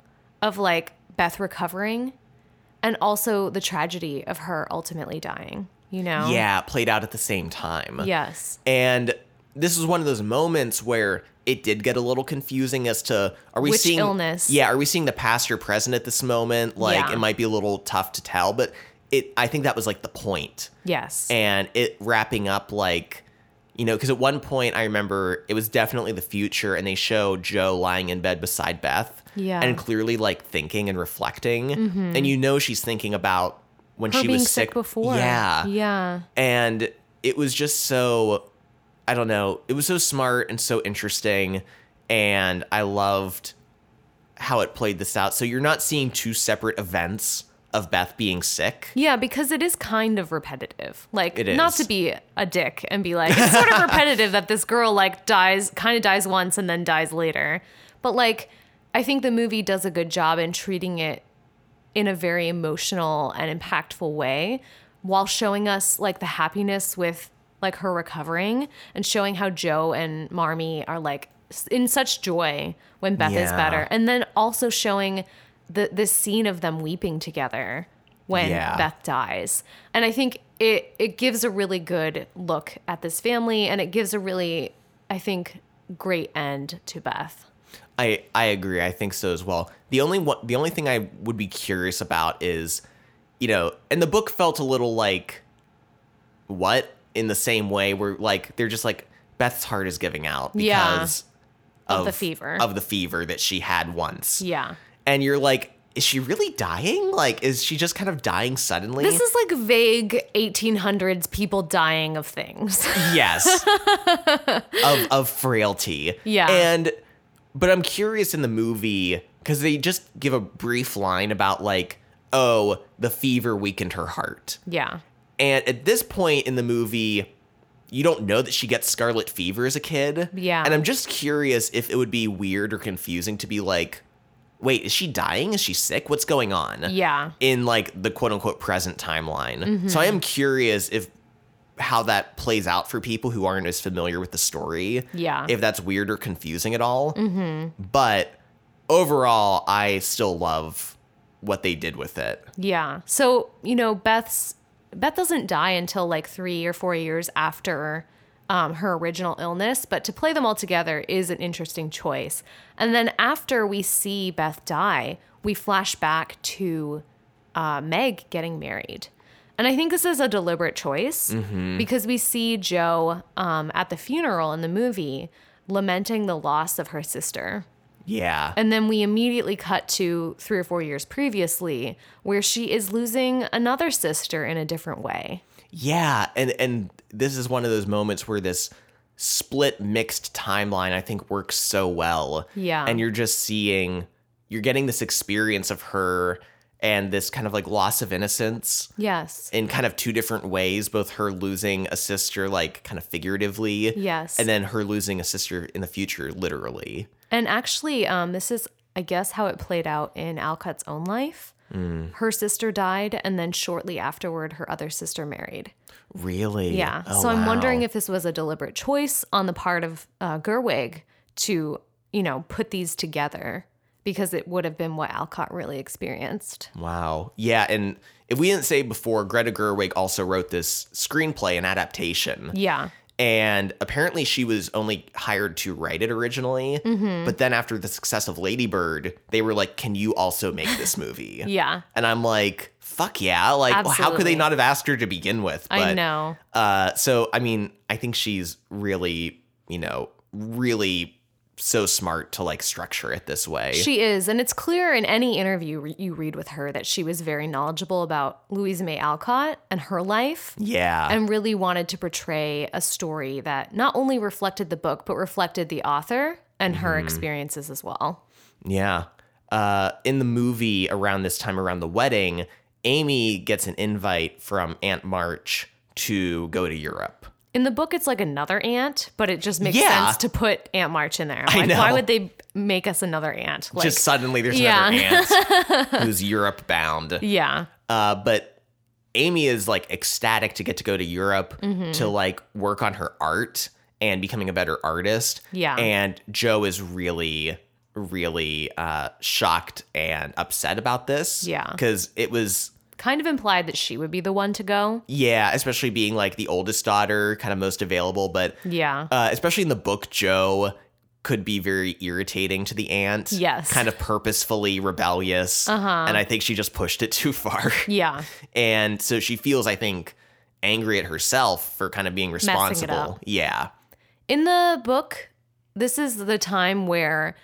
of like Beth recovering and also the tragedy of her ultimately dying, you know? Yeah, played out at the same time. Yes. And this was one of those moments where it did get a little confusing as to are we Which seeing illness? Yeah, are we seeing the past or present at this moment? Like Yeah. it might be a little tough to tell, but it I think that was like the point. Yes. And it wrapping up like you know, because at one point I remember it was definitely the future, and they show Jo lying in bed beside Beth, Yeah. and clearly like thinking and reflecting. Mm-hmm. And you know she's thinking about when Her she was sick, before. Yeah. Yeah. And it was just so I don't know, it was so smart and so interesting and I loved how it played this out. So you're not seeing two separate events of Beth being sick. Yeah, because it is kind of repetitive. Like, It not to be a dick and be like, it's sort of repetitive that this girl, like, dies, kind of dies once and then dies later. But, like, I think the movie does a good job in treating it in a very emotional and impactful way while showing us, like, the happiness with, like, her recovering and showing how Jo and Marmee are, like, in such joy when Beth is better. And then also showing the this scene of them weeping together when Yeah. Beth dies. And I think it it gives a really good look at this family and it gives a really I think great end to Beth. I I agree. I think so as well. The only one, the only thing I would be curious about is, you know, and the book felt a little like, what in the same way where like they're just like Beth's heart is giving out Yeah. because Of the fever. of the fever that she had once, Yeah. And you're like, is she really dying? Like, is she just kind of dying suddenly? This is like vague 1800s people dying of things. yes of of frailty Yeah. and but i'm curious in the movie because they just give a brief line about like oh the fever weakened her heart yeah. and at this point in the movie you don't know that she gets scarlet fever as a kid Yeah. and i'm just curious if it would be weird or confusing to be like wait is she dying is she sick what's going on Yeah. in like the quote unquote present timeline. So I am curious if how that plays out for people who aren't as familiar with the story. Yeah. If that's weird or confusing at all. Mm-hmm. But overall, I still love what they did with it. Yeah. So, you know, Beth's Beth doesn't die until like 3 or 4 years after um, her original illness, but to play them all together is an interesting choice. And then after we see Beth die, we flash back to uh, Meg getting married. And I think this is a deliberate choice because we see Jo um, at the funeral in the movie lamenting the loss of her sister. Yeah. And then we immediately cut to three or four years previously, where she is losing another sister in a different way. Yeah, and and this is one of those moments where this split mixed timeline I think works so well. Yeah. And you're just seeing you're getting this experience of her and this kind of like loss of innocence Yes. in kind of two different ways, both her losing a sister like kind of figuratively. Yes. And then her losing a sister in the future literally. And actually, um, this is, I guess, how it played out in Alcott's own life. Mm. Her sister died, and then shortly afterward, her other sister married. Really? Yeah. Oh, so I'm wondering if this was a deliberate choice on the part of uh, Gerwig to, you know, put these together because it would have been what Alcott really experienced. Wow. Yeah, and if we didn't say before, Greta Gerwig also wrote this screenplay and adaptation. Yeah. And apparently she was only hired to write it originally. Mm-hmm. But then after the success of Lady Bird, they were like, Can you also make this movie? Yeah. And I'm like, fuck yeah. Like, well, how could they not have asked her to begin with? I know. Uh, so, I mean, I think she's really, you know, really so smart to like structure it this way. She is, and it's clear in any interview re- you read with her that she was very knowledgeable about Louise May Alcott and her life, yeah. and really wanted to portray a story that not only reflected the book but reflected the author and her Mm-hmm. experiences as well. Yeah. Uh, in the movie, around this time, around the wedding, Amy gets an invite from Aunt March to go to Europe. In the book, it's like another aunt, but it just makes Yeah. sense to put Aunt March in there. I Like, why would they make us another aunt? Like, Just suddenly, there's Yeah. another aunt who's Europe bound. yeah, Uh, but Amy is like ecstatic to get to go to Europe Mm-hmm. to like work on her art and becoming a better artist. Yeah. And Jo is really, really uh, shocked and upset about this. Yeah. Because it was kind of implied that she would be the one to go. Yeah, especially being like the oldest daughter, kind of most available, but Yeah, uh, especially in the book, Jo could be very irritating to the aunt. Yes. Kind of purposefully rebellious. Uh-huh. And I think she just pushed it too far. yeah, and so she feels, I think, angry at herself for kind of being responsible. Yeah. In the book, this is the time where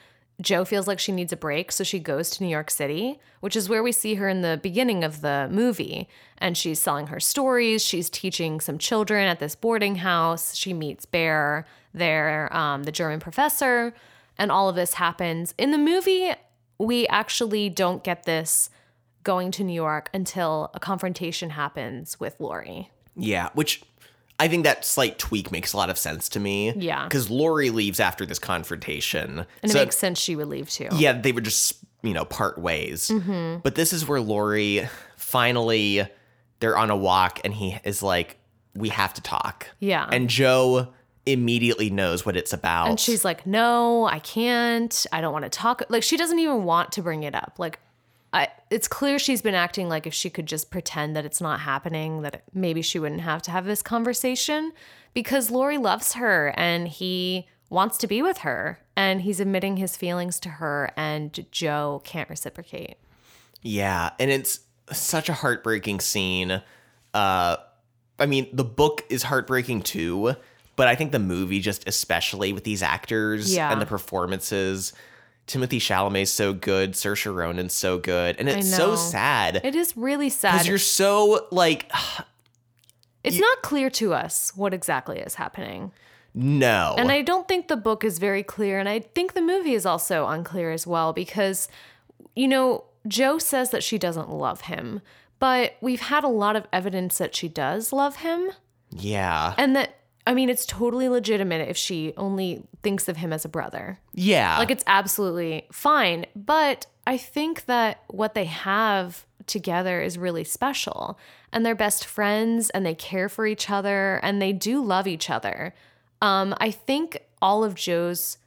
Jo feels like she needs a break, so she goes to New York City, which is where we see her in the beginning of the movie. And she's selling her stories. She's teaching some children at this boarding house. She meets Bhaer, there, um, the German professor, and all of this happens. In the movie, we actually don't get this going to New York until a confrontation happens with Laurie. Yeah, which I think that slight tweak makes a lot of sense to me. Yeah. Because Laurie leaves after this confrontation. And So- it makes sense she would leave too. yeah, they would just, you know, part ways. Mm-hmm. But this is where Laurie finally, they're on a walk and he is like, we have to talk. Yeah. And Jo immediately knows what it's about. And she's like, "No, I can't. I don't want to talk." Like she doesn't even want to bring it up. Like I it's clear she's been acting like if she could just pretend that it's not happening, that maybe she wouldn't have to have this conversation because Laurie loves her and he wants to be with her and he's admitting his feelings to her and Jo can't reciprocate. Yeah, and it's such a heartbreaking scene. Uh I mean, the book is heartbreaking too, but I think the movie just especially with these actors Yeah. and the performances. Timothy Chalamet's so good, Saoirse Ronan's so good, and it's so sad It is really sad because you're so like It's not clear to us what exactly is happening. no. And I don't think the book is very clear. And I think the movie is also unclear as well because, you know, Jo says that she doesn't love him, but we've had a lot of evidence that she does love him. yeah. And that, I mean, it's totally legitimate if she only thinks of him as a brother. yeah. Like, it's absolutely fine. But I think that what they have together is really special. And they're best friends and they care for each other and they do love each other. Um, I think all of Jo's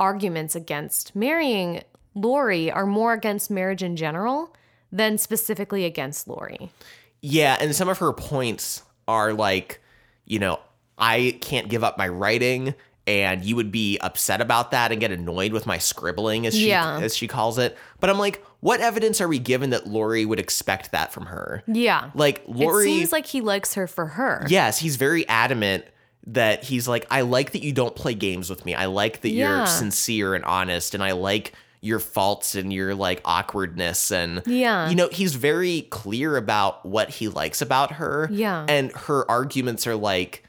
arguments against marrying Laurie are more against marriage in general than specifically against Laurie. Yeah, and some of her points are like, you know, I can't give up my writing and you would be upset about that and get annoyed with my scribbling as she Yeah. as she calls it. But I'm like, what evidence are we given that Laurie would expect that from her? Yeah. Like Laurie it seems like he likes her for her. Yes, he's very adamant that he's like, I like that you don't play games with me. I like that Yeah. you're sincere and honest, and I like your faults and your like awkwardness and Yeah. you know he's very clear about what he likes about her Yeah. and her arguments are like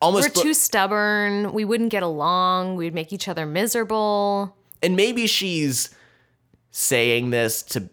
almost We're too stubborn. We wouldn't get along. We'd make each other miserable. and maybe she's saying this to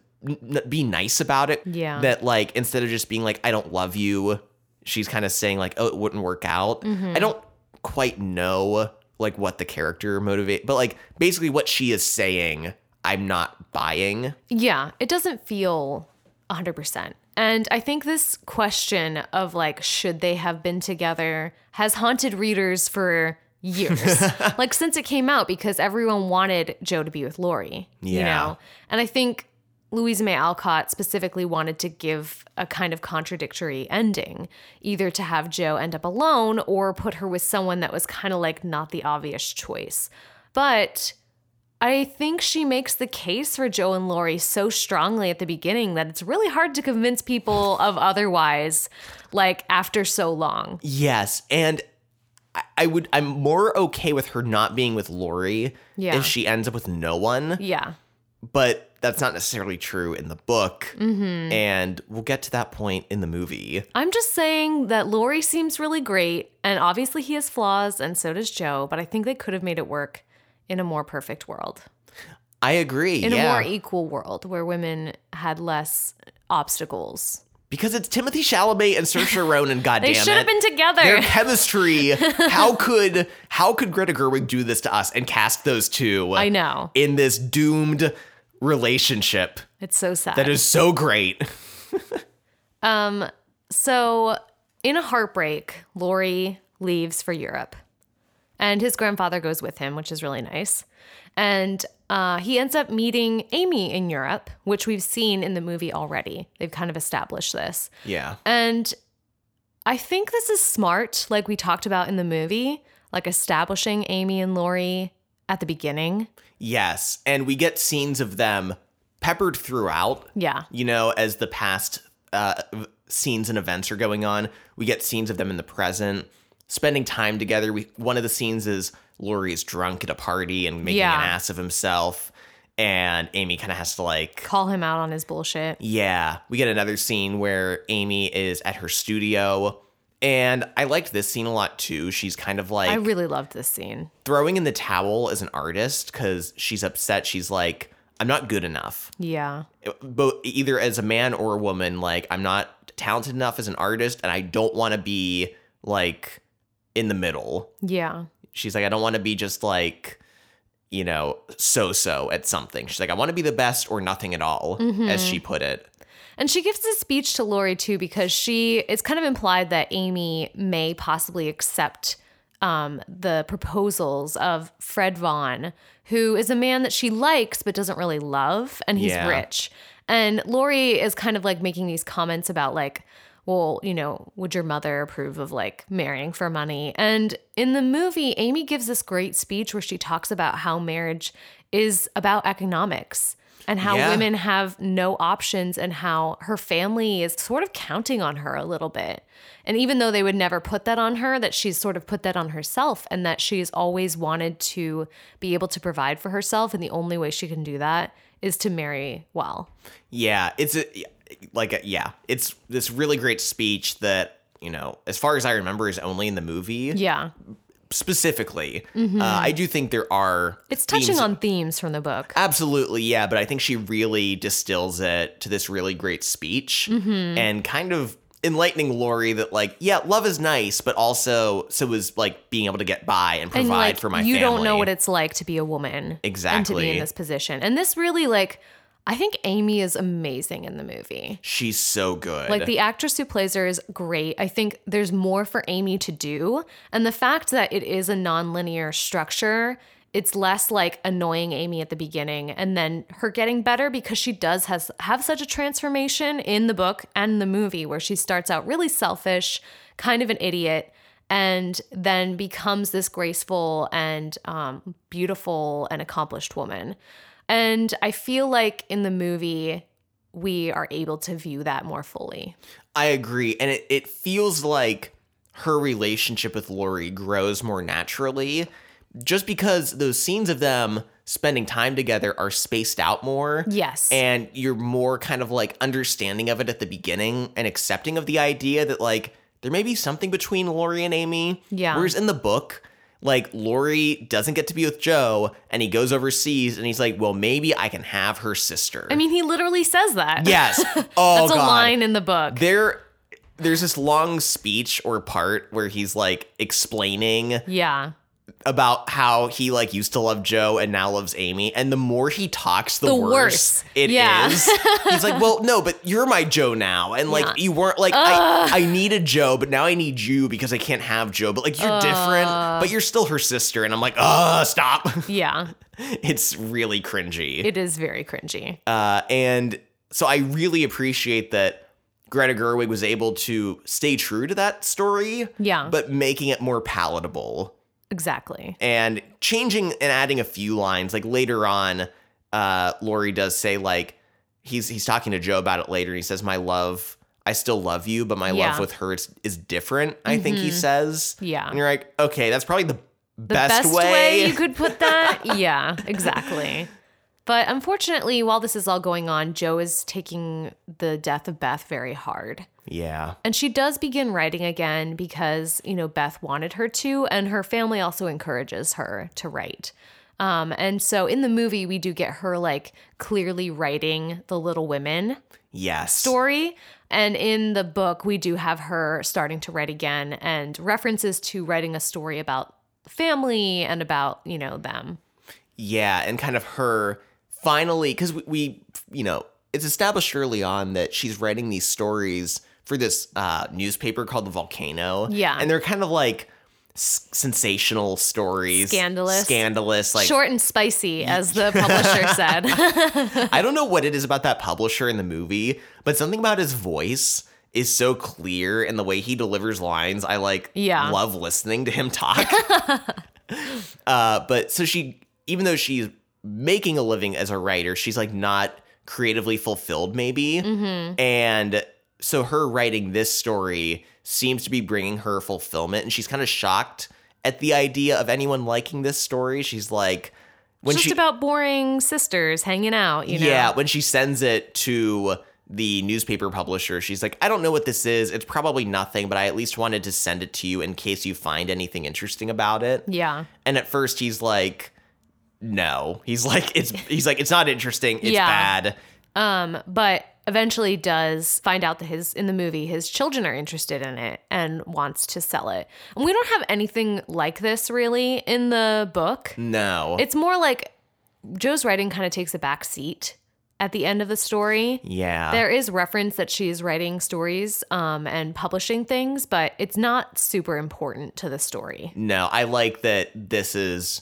be nice about it Yeah. that like instead of just being like i don't love you she's kind of saying like oh it wouldn't work out Mm-hmm. i don't quite know like what the character motivate but like basically what she is saying i'm not buying Yeah, it doesn't feel 100%. And I think this question of like, should they have been together has haunted readers for years. like, since it came out, because everyone wanted Jo to be with Laurie, you Yeah. know? And I think Louisa May Alcott specifically wanted to give a kind of contradictory ending, either to have Jo end up alone or put her with someone that was kind of like not the obvious choice. But I think she makes the case for Jo and Laurie so strongly at the beginning that it's really hard to convince people of otherwise, like after so long. yes and I- would. I'm more okay with her not being with Laurie Yeah. if she ends up with no one. Yeah. but that's not necessarily true in the book. Mm-hmm. And we'll get to that point in the movie. I'm just saying that Laurie seems really great, and obviously he has flaws, and so does Jo, but I think they could have made it work in a more perfect world, I agree. in yeah. a more equal world where women had less obstacles. because it's Timothy Chalamet and Saoirse Ronan. Goddamn They should have been together. Their chemistry. how could how could Greta Gerwig do this to us and cast those two I know. in this doomed relationship It's so sad. that is so great? um. So, in a heartbreak, Laurie leaves for Europe, and his grandfather goes with him, which is really nice. And uh, he ends up meeting Amy in Europe, which we've seen in the movie already. They've kind of established this. Yeah. And I think this is smart, like we talked about in the movie, like establishing Amy and Laurie at the beginning. Yes. And we get scenes of them peppered throughout. Yeah. you know, as the past uh, scenes and events are going on, we get scenes of them in the present. Spending time together. We one of the scenes is Laurie is drunk at a party and making Yeah. an ass of himself, and Amy kind of has to like Call him out on his bullshit. yeah, we get another scene where Amy is at her studio. And I liked this scene a lot too. She's kind of like I really loved this scene. throwing in the towel as an artist because she's upset. She's like, I'm not good enough. Yeah. Both either as a man or a woman, like I'm not talented enough as an artist, and I don't want to be like in the middle. Yeah. She's like, I don't want to be just like, you know, so so at something. She's like, I want to be the best or nothing at all, as she put it. And she gives a speech to Laurie too because she it's kind of implied that Amy may possibly accept um, the proposals of Fred Vaughn, who is a man that she likes but doesn't really love, and he's Yeah. rich. And Laurie is kind of like making these comments about like, well, you know, would your mother approve of like marrying for money? And in the movie, Amy gives this great speech where she talks about how marriage is about economics and how Yeah. women have no options and how her family is sort of counting on her a little bit. And even though they would never put that on her, that she's sort of put that on herself and that she's always wanted to be able to provide for herself. And the only way she can do that is to marry well. Yeah, it's a, like a, yeah, it's this really great speech that you know, as far as I remember, is only in the movie Yeah. specifically. Uh, I do think there are It's touching themes- on themes from the book. absolutely yeah, but I think she really distills it to this really great speech Mm-hmm. and kind of enlightening Laurie that like yeah, love is nice, but also so is like being able to get by and provide and like for my you family. don't know what it's like to be a woman and to be in this position. And this really like I think Amy is amazing in the movie. She's so good. Like the actress who plays her is great. I think there's more for Amy to do. And the fact that it is a nonlinear structure, it's less like annoying Amy at the beginning and then her getting better because she does has have such a transformation in the book and the movie where she starts out really selfish, kind of an idiot, and then becomes this graceful and um, beautiful and accomplished woman. And I feel like in the movie, we are able to view that more fully. I agree. And it, it feels like her relationship with Laurie grows more naturally just because those scenes of them spending time together are spaced out more. Yes. And you're more kind of like understanding of it at the beginning and accepting of the idea that like there may be something between Laurie and Amy. Yeah. Whereas in the book, like Laurie doesn't get to be with Jo and he goes overseas and he's like, well, maybe I can have her sister. I mean, he literally says that. yes. Oh, That's a line in the book. there there's this long speech or part where he's like explaining yeah. About how he like used to love Jo and now loves Amy and the more he talks the, The worse, worse. it is. Yeah. he's like well no but you're my Jo now and like Yeah. you weren't like I, I needed Jo but now I need you because I can't have Jo but like you're different but you're still her sister and I'm like uh stop Yeah. it's really cringy It is very cringy. uh, and so I really appreciate that Greta Gerwig was able to stay true to that story, Yeah. but making it more palatable Exactly. and changing and adding a few lines. Like later on, uh, Laurie does say like he's he's talking to Jo about it later. And he says, "My love, I still love you, but my Yeah. Mm-hmm. love with her is, is different." I think he says. Yeah. and you're like, okay, that's probably the, The best, way. you could put that. yeah, exactly. But unfortunately, while this is all going on, Jo is taking the death of Beth very hard. Yeah, And she does begin writing again because, you know, Beth wanted her to, and her family also encourages her to write. Um, and so in the movie, we do get her like clearly writing the Little Women yes, story. And in the book, we do have her starting to write again and references to writing a story about family and about, you know, them. Yeah, and kind of her finally, because we, we, you know, it's established early on that she's writing these stories for this uh, newspaper called The Volcano. Yeah. And they're kind of like s- sensational stories. Scandalous. Scandalous. Like, Short and spicy, as the publisher said. I don't know what it is about that publisher in the movie, but something about his voice is so clear and the way he delivers lines. I like Yeah. love listening to him talk. uh, but so she, even though she's making a living as a writer, she's like not creatively fulfilled, maybe. Mm-hmm. And so her writing this story seems to be bringing her fulfillment, and she's kind of shocked at the idea of anyone liking this story. She's like, when It's just she, about boring sisters hanging out, you know? yeah, when she sends it to the newspaper publisher, she's like, I don't know what this is. It's probably nothing, but I at least wanted to send it to you in case you find anything interesting about it. Yeah. And at first he's like, no. He's like, it's he's like, it's not interesting. It's Yeah. bad. Um, but eventually does find out that his in the movie his children are interested in it and wants to sell it. And we don't have anything like this really in the book. No. It's more like Jo's writing kind of takes a back seat at the end of the story. yeah. There is reference that she's writing stories um, and publishing things, but it's not super important to the story. No, I like that this is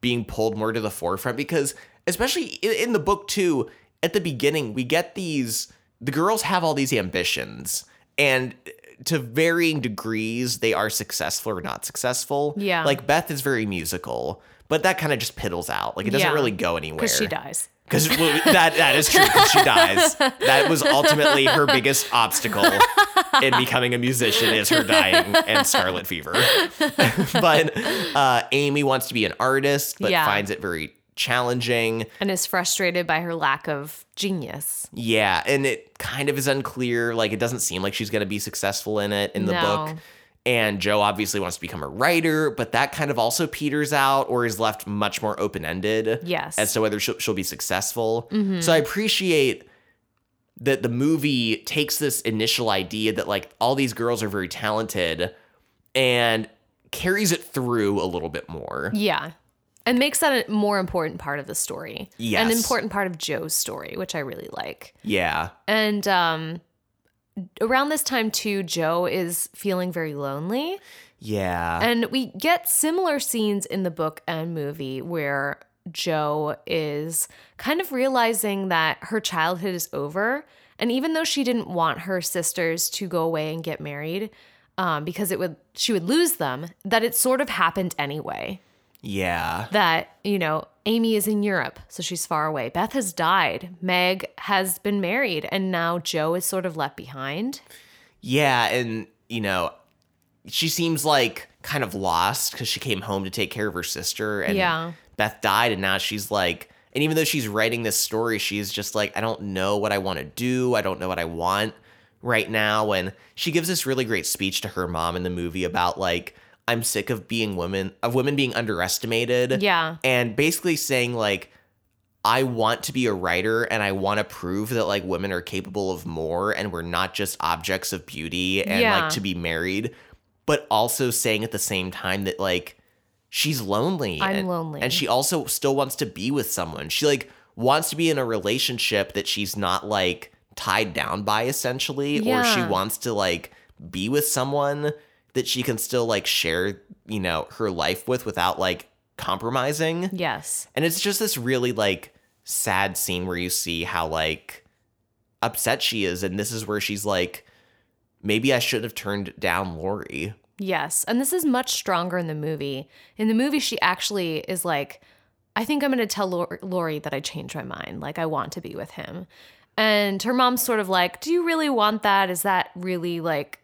being pulled more to the forefront because, especially in, in the book, too, at the beginning, we get these, the girls have all these ambitions, and to varying degrees, they are successful or not successful. Yeah. Like Beth is very musical, but that kind of just piddles out. Like it doesn't Yeah. really go anywhere. Because she dies. Because well, that that is true. 'cause she dies. That was ultimately her biggest obstacle in becoming a musician is her dying and scarlet fever. but uh, Amy wants to be an artist, but Yeah. finds it very challenging. And is frustrated by her lack of genius. Yeah, and it kind of is unclear. Like it doesn't seem like she's going to be successful in it in the No. book. And Jo obviously wants to become a writer, but that kind of also peters out or is left much more open ended. Yes. As to whether she'll, she'll be successful. Mm-hmm. So I appreciate that the movie takes this initial idea that like all these girls are very talented and carries it through a little bit more. Yeah. And makes that a more important part of the story. Yes. An important part of Jo's story, which I really like. Yeah. And um around this time too, Jo is feeling very lonely. Yeah. And we get similar scenes in the book and movie where Jo is kind of realizing that her childhood is over. And even though she didn't want her sisters to go away and get married, um, because it would she would lose them, that it sort of happened anyway. Yeah. That, you know, Amy is in Europe, so she's far away. Beth has died. Meg has been married, and now Jo is sort of left behind. Yeah, and you know, she seems like kind of lost because she came home to take care of her sister, and Yeah. Beth died, and now she's like, and even though she's writing this story, she's just like, I don't know what I want to do. I don't know what I want right now, and she gives this really great speech to her mom in the movie about like. I'm sick of being women of women being underestimated. Yeah. And basically saying like I want to be a writer and I want to prove that like women are capable of more and we're not just objects of beauty and Yeah. like to be married, but also saying at the same time that like she's lonely. I'm and, lonely. And she also still wants to be with someone. She like wants to be in a relationship that she's not like tied down by essentially or she wants to like be with someone that she can still like share, you know, her life with without like compromising. Yes. And it's just this really like sad scene where you see how like upset she is. And this is where she's like, maybe I should have turned down Laurie. Yes. And this is much stronger in the movie. In the movie, she actually is like, I think I'm going to tell Lor- Laurie that I changed my mind. Like, I want to be with him. And her mom's sort of like, Do you really want that? Is that really like,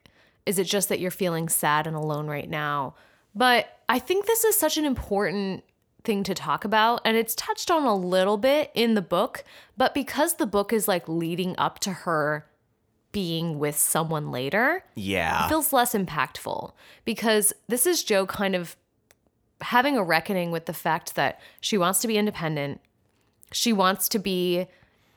is it just that you're feeling sad and alone right now? But I think this is such an important thing to talk about. And it's touched on a little bit in the book. But because the book is like leading up to her being with someone later, Yeah. It feels less impactful because this is Jo kind of having a reckoning with the fact that she wants to be independent. She wants to be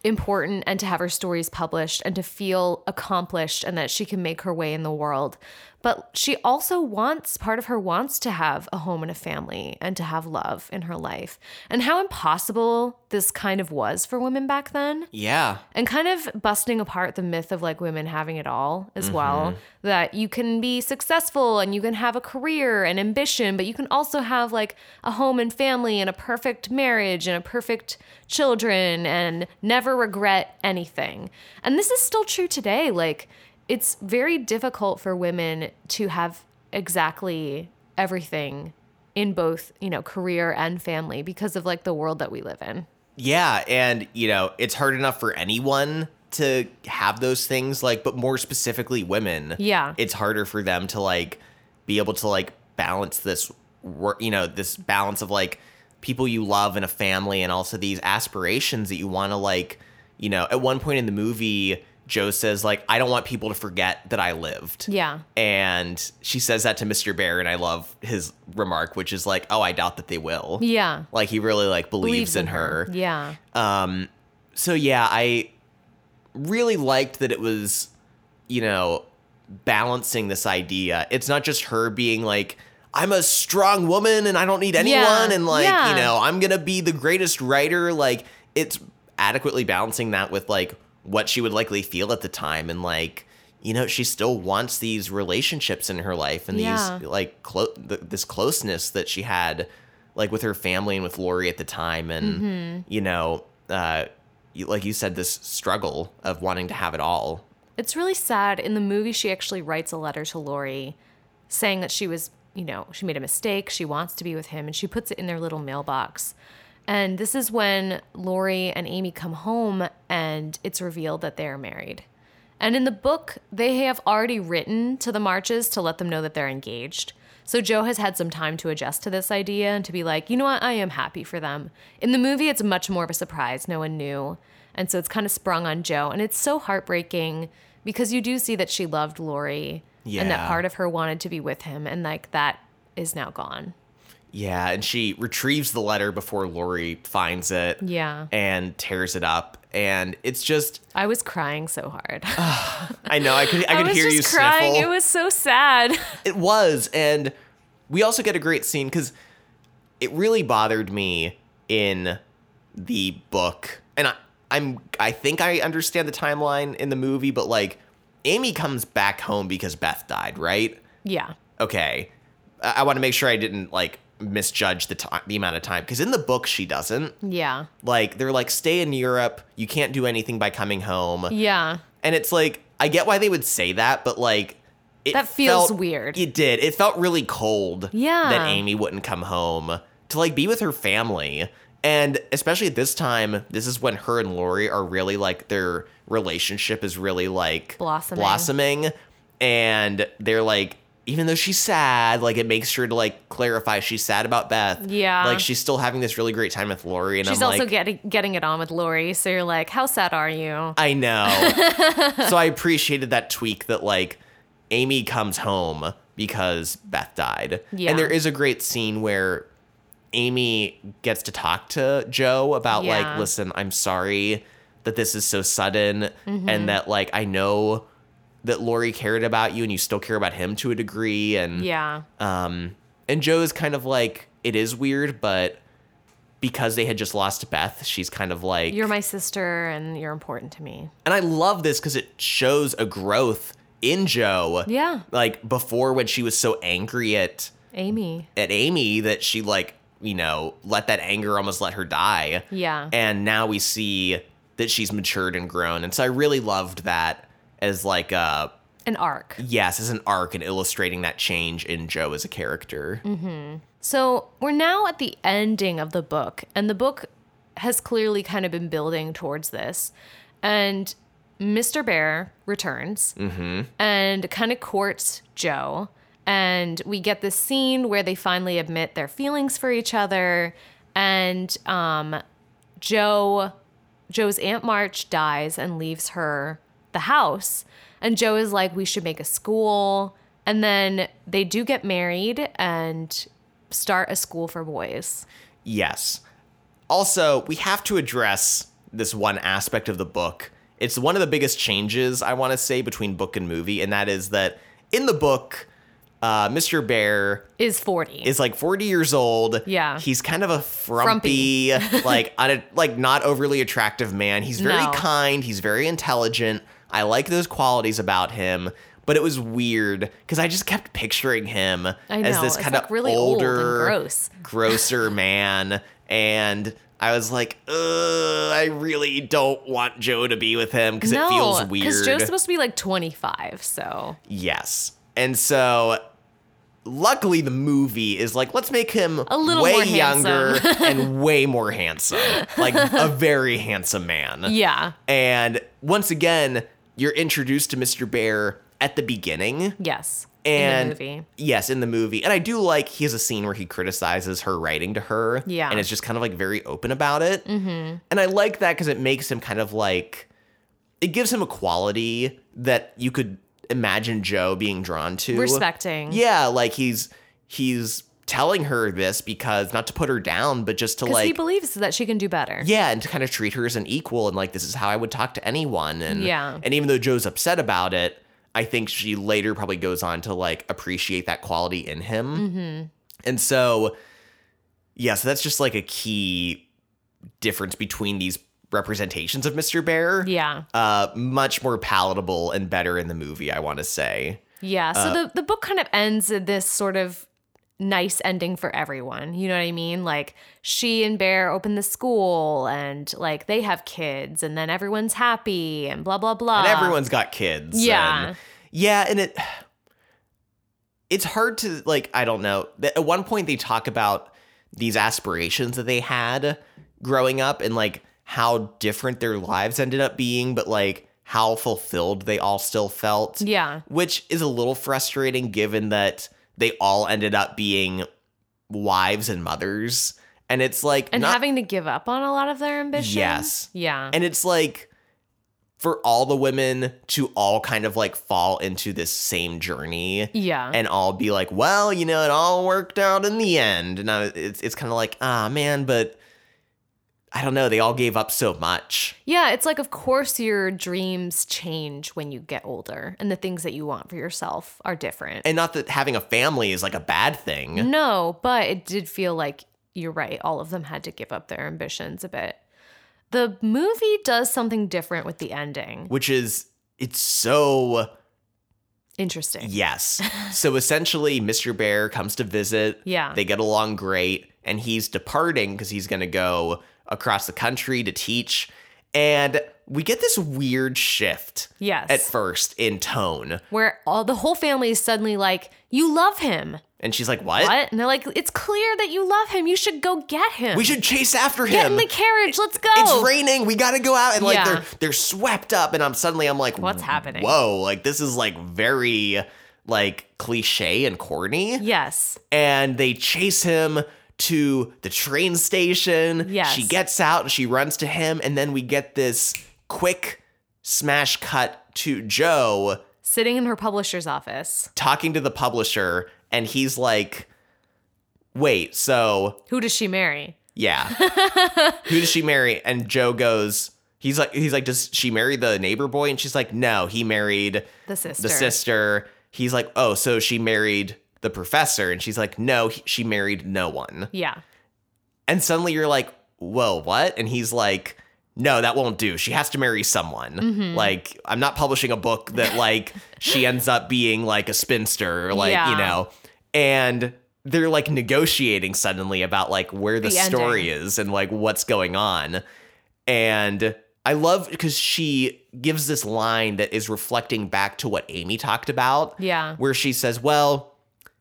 important and to have her stories published and to feel accomplished and that she can make her way in the world. But she also wants, part of her wants to have a home and a family and to have love in her life. And how impossible this kind of was for women back then yeah. and kind of busting apart the myth of like women having it all as mm-hmm. well that you can be successful and you can have a career and ambition but you can also have like a home and family and a perfect marriage and a perfect children and never regret anything and this is still true today like it's very difficult for women to have exactly everything in both you know career and family because of like the world that we live in Yeah. And, you know, it's hard enough for anyone to have those things like but more specifically women Yeah. it's harder for them to like be able to like balance this work you know this balance of like people you love and a family and also these aspirations that you want to like you know at one point in the movie jo says like i don't want people to forget that i lived Yeah. and she says that to mr bhaer and i love his remark which is like oh i doubt that they will Yeah. like he really like believes, in, her. Yeah. Um, so yeah, I really liked that it was, you know, balancing this idea. It's not just her being like, I'm a strong woman and I don't need anyone, Yeah, and like, yeah. you know, I'm gonna be the greatest writer. Like, it's adequately balancing that with like what she would likely feel at the time, and like, you know, she still wants these relationships in her life and Yeah. these like clo- th- this closeness that she had like with her family and with Laurie at the time, and Mm-hmm. you know, uh, like you said, this struggle of wanting to have it all. It's really sad. In the movie, she actually writes a letter to Laurie saying that she was, you know, she made a mistake. She wants to be with him, and she puts it in their little mailbox. And this is when Laurie and Amy come home, and it's revealed that they are married. And in the book, they have already written to the Marches to let them know that they're engaged. So Jo has had some time to adjust to this idea and to be like, you know what, I am happy for them. In the movie, it's much more of a surprise. No one knew. And so it's kind of sprung on Jo. And it's so heartbreaking because you do see that she loved Laurie and that part of her wanted to be with him. And like that is now gone. Yeah, and she retrieves the letter before Laurie finds it. Yeah. And tears it up, and it's just I was crying so hard. I know I could I I could was hear you crying. sniffle. It was so sad. It was, and we also get a great scene because it really bothered me in the book, and I, I'm I think I understand the timeline in the movie, but like Amy comes back home because Beth died, right? yeah. Okay, I, I want to make sure I didn't like misjudge the time, the amount of time, because in the book she doesn't. Yeah. Like they're like, stay in Europe. You can't do anything by coming home. Yeah. And it's like, I get why they would say that, but like, it That feels felt- weird. It did. It felt really cold. Yeah. That Amy wouldn't come home to like be with her family. And especially at this time, this is when her and Laurie are really like their relationship is really like Blossoming. blossoming. And they're like, even though she's sad, like it makes sure to like clarify she's sad about Beth. Yeah. Like she's still having this really great time with Laurie. And She's I'm also like, getting getting it on with Laurie. So you're like, how sad are you? I know. so I appreciated that tweak that like Amy comes home because Beth died. Yeah. And there is a great scene where Amy gets to talk to Jo about Yeah. like, listen, I'm sorry that this is so sudden Mm-hmm. and that like I know that Laurie cared about you and you still care about him to a degree and Yeah. um and Jo is kind of like it is weird, but because they had just lost Beth, she's kind of like You're my sister and you're important to me. and I love this because it shows a growth in Jo. Yeah. Like before when she was so angry at Amy. at Amy that she like, you know, let that anger almost let her die. Yeah. And now we see that she's matured and grown. And so I really loved that as like a An arc. yes, as an arc and illustrating that change in Jo as a character. So we're now at the ending of the book, and the book has clearly kind of been building towards this. And Mr. Bhaer returns and kind of courts Jo. And we get this scene where they finally admit their feelings for each other. And um, Jo, Jo's Aunt March dies and leaves her the house. And Joe is like, we should make a school. And then they do get married and start a school for boys. Yes. Also, we have to address this one aspect of the book. It's one of the biggest changes I want to say between book and movie, and that is that in the book, uh, Mr. Bhaer Is 40. is like 40 years old. Yeah. He's kind of a frumpy, like un- like not overly attractive man. He's very No. kind, he's very intelligent. I like those qualities about him. But it was weird because I just kept picturing him as this kind of like, really old and older, gross. grosser man. And I was like, Ugh, I really don't want Jo to be with him because it feels weird. Because Jo's supposed to be like 25. So Yes. And so luckily the movie is like let's make him A little way younger and way more handsome. Like a very handsome man. yeah. And once again, you're introduced to Mr. Bhaer at the beginning. Yes. And in the movie. yes, in the movie. And I do like he has a scene where he criticizes her writing to her. Yeah. And it's just kind of like very open about it. Mm-hmm. And I like that because it makes him kind of like, it gives him a quality that you could imagine Jo being drawn to. Respecting. Yeah, like he's he's telling her this because not to put her down, but just to like he believes that she can do better. yeah, and to kind of treat her as an equal and like this is how I would talk to anyone. And Yeah. and even though Jo's upset about it, I think she later probably goes on to like appreciate that quality in him. Mm-hmm. And so, yeah, so that's just like a key difference between these representations of Mr. Bhaer. Yeah. Uh, much more palatable and better in the movie, I want to say. Yeah. Uh, So the, the book kind of ends this sort of nice ending for everyone. You know what I mean? Like she and Bhaer open the school and like they have kids and then everyone's happy and blah blah blah. and everyone's got kids. Yeah. and- yeah, and it it's hard to like I don't know. At one point they talk about these aspirations that they had growing up and like how different their lives ended up being, but like how fulfilled they all still felt. Yeah. Which is a little frustrating given that they all ended up being wives and mothers. And it's like And not- having to give up on a lot of their ambitions. Yes. Yeah. and it's like for all the women to all kind of like fall into this same journey yeah. and all be like, well, you know, it all worked out in the end. And I, it's it's kind of like, ah, man, but I don't know. They all gave up so much. Yeah, it's like, of course, your dreams change when you get older, and the things that you want for yourself are different. And not that having a family is like a bad thing. no, but it did feel like you're right. All of them had to give up their ambitions a bit. The movie does something different with the ending. Which is, it's so Interesting. Yes. so essentially, Mr. Bhaer comes to visit. Yeah. They get along great, and he's departing because he's going to go across the country to teach. And we get this weird shift Yes. at first in tone. Where all the whole family is suddenly like, You love him. And she's like, What? What? And they're like, It's clear that you love him. You should go get him. We should chase after him. get in the carriage. Let's go. it's raining. We gotta go out, and like Yeah. they're they're swept up, and I'm suddenly I'm like, What's happening? Whoa! Like this is like very like cliche and corny. Yes. and they chase him to the train station. Yes. She gets out and she runs to him, and then we get this quick smash cut to Jo Sitting in her publisher's office. talking to the publisher, and he's like, Wait, so Who does she marry? yeah. Who does she marry? And Jo goes, He's like, he's like, does she marry the neighbor boy? And she's like, no, he married The sister. the sister. He's like, oh, so she married the professor. And she's like, no, he- she married no one. Yeah. And suddenly you're like, whoa, what? And he's like, no, that won't do. She has to marry someone. Mm-hmm. Like, I'm not publishing a book that like she ends up being like a spinster, or like, Yeah. you know. And they're like negotiating suddenly about like where the, The story is and like what's going on. And I love because she gives this line that is reflecting back to what Amy talked about Yeah. where she says, Well,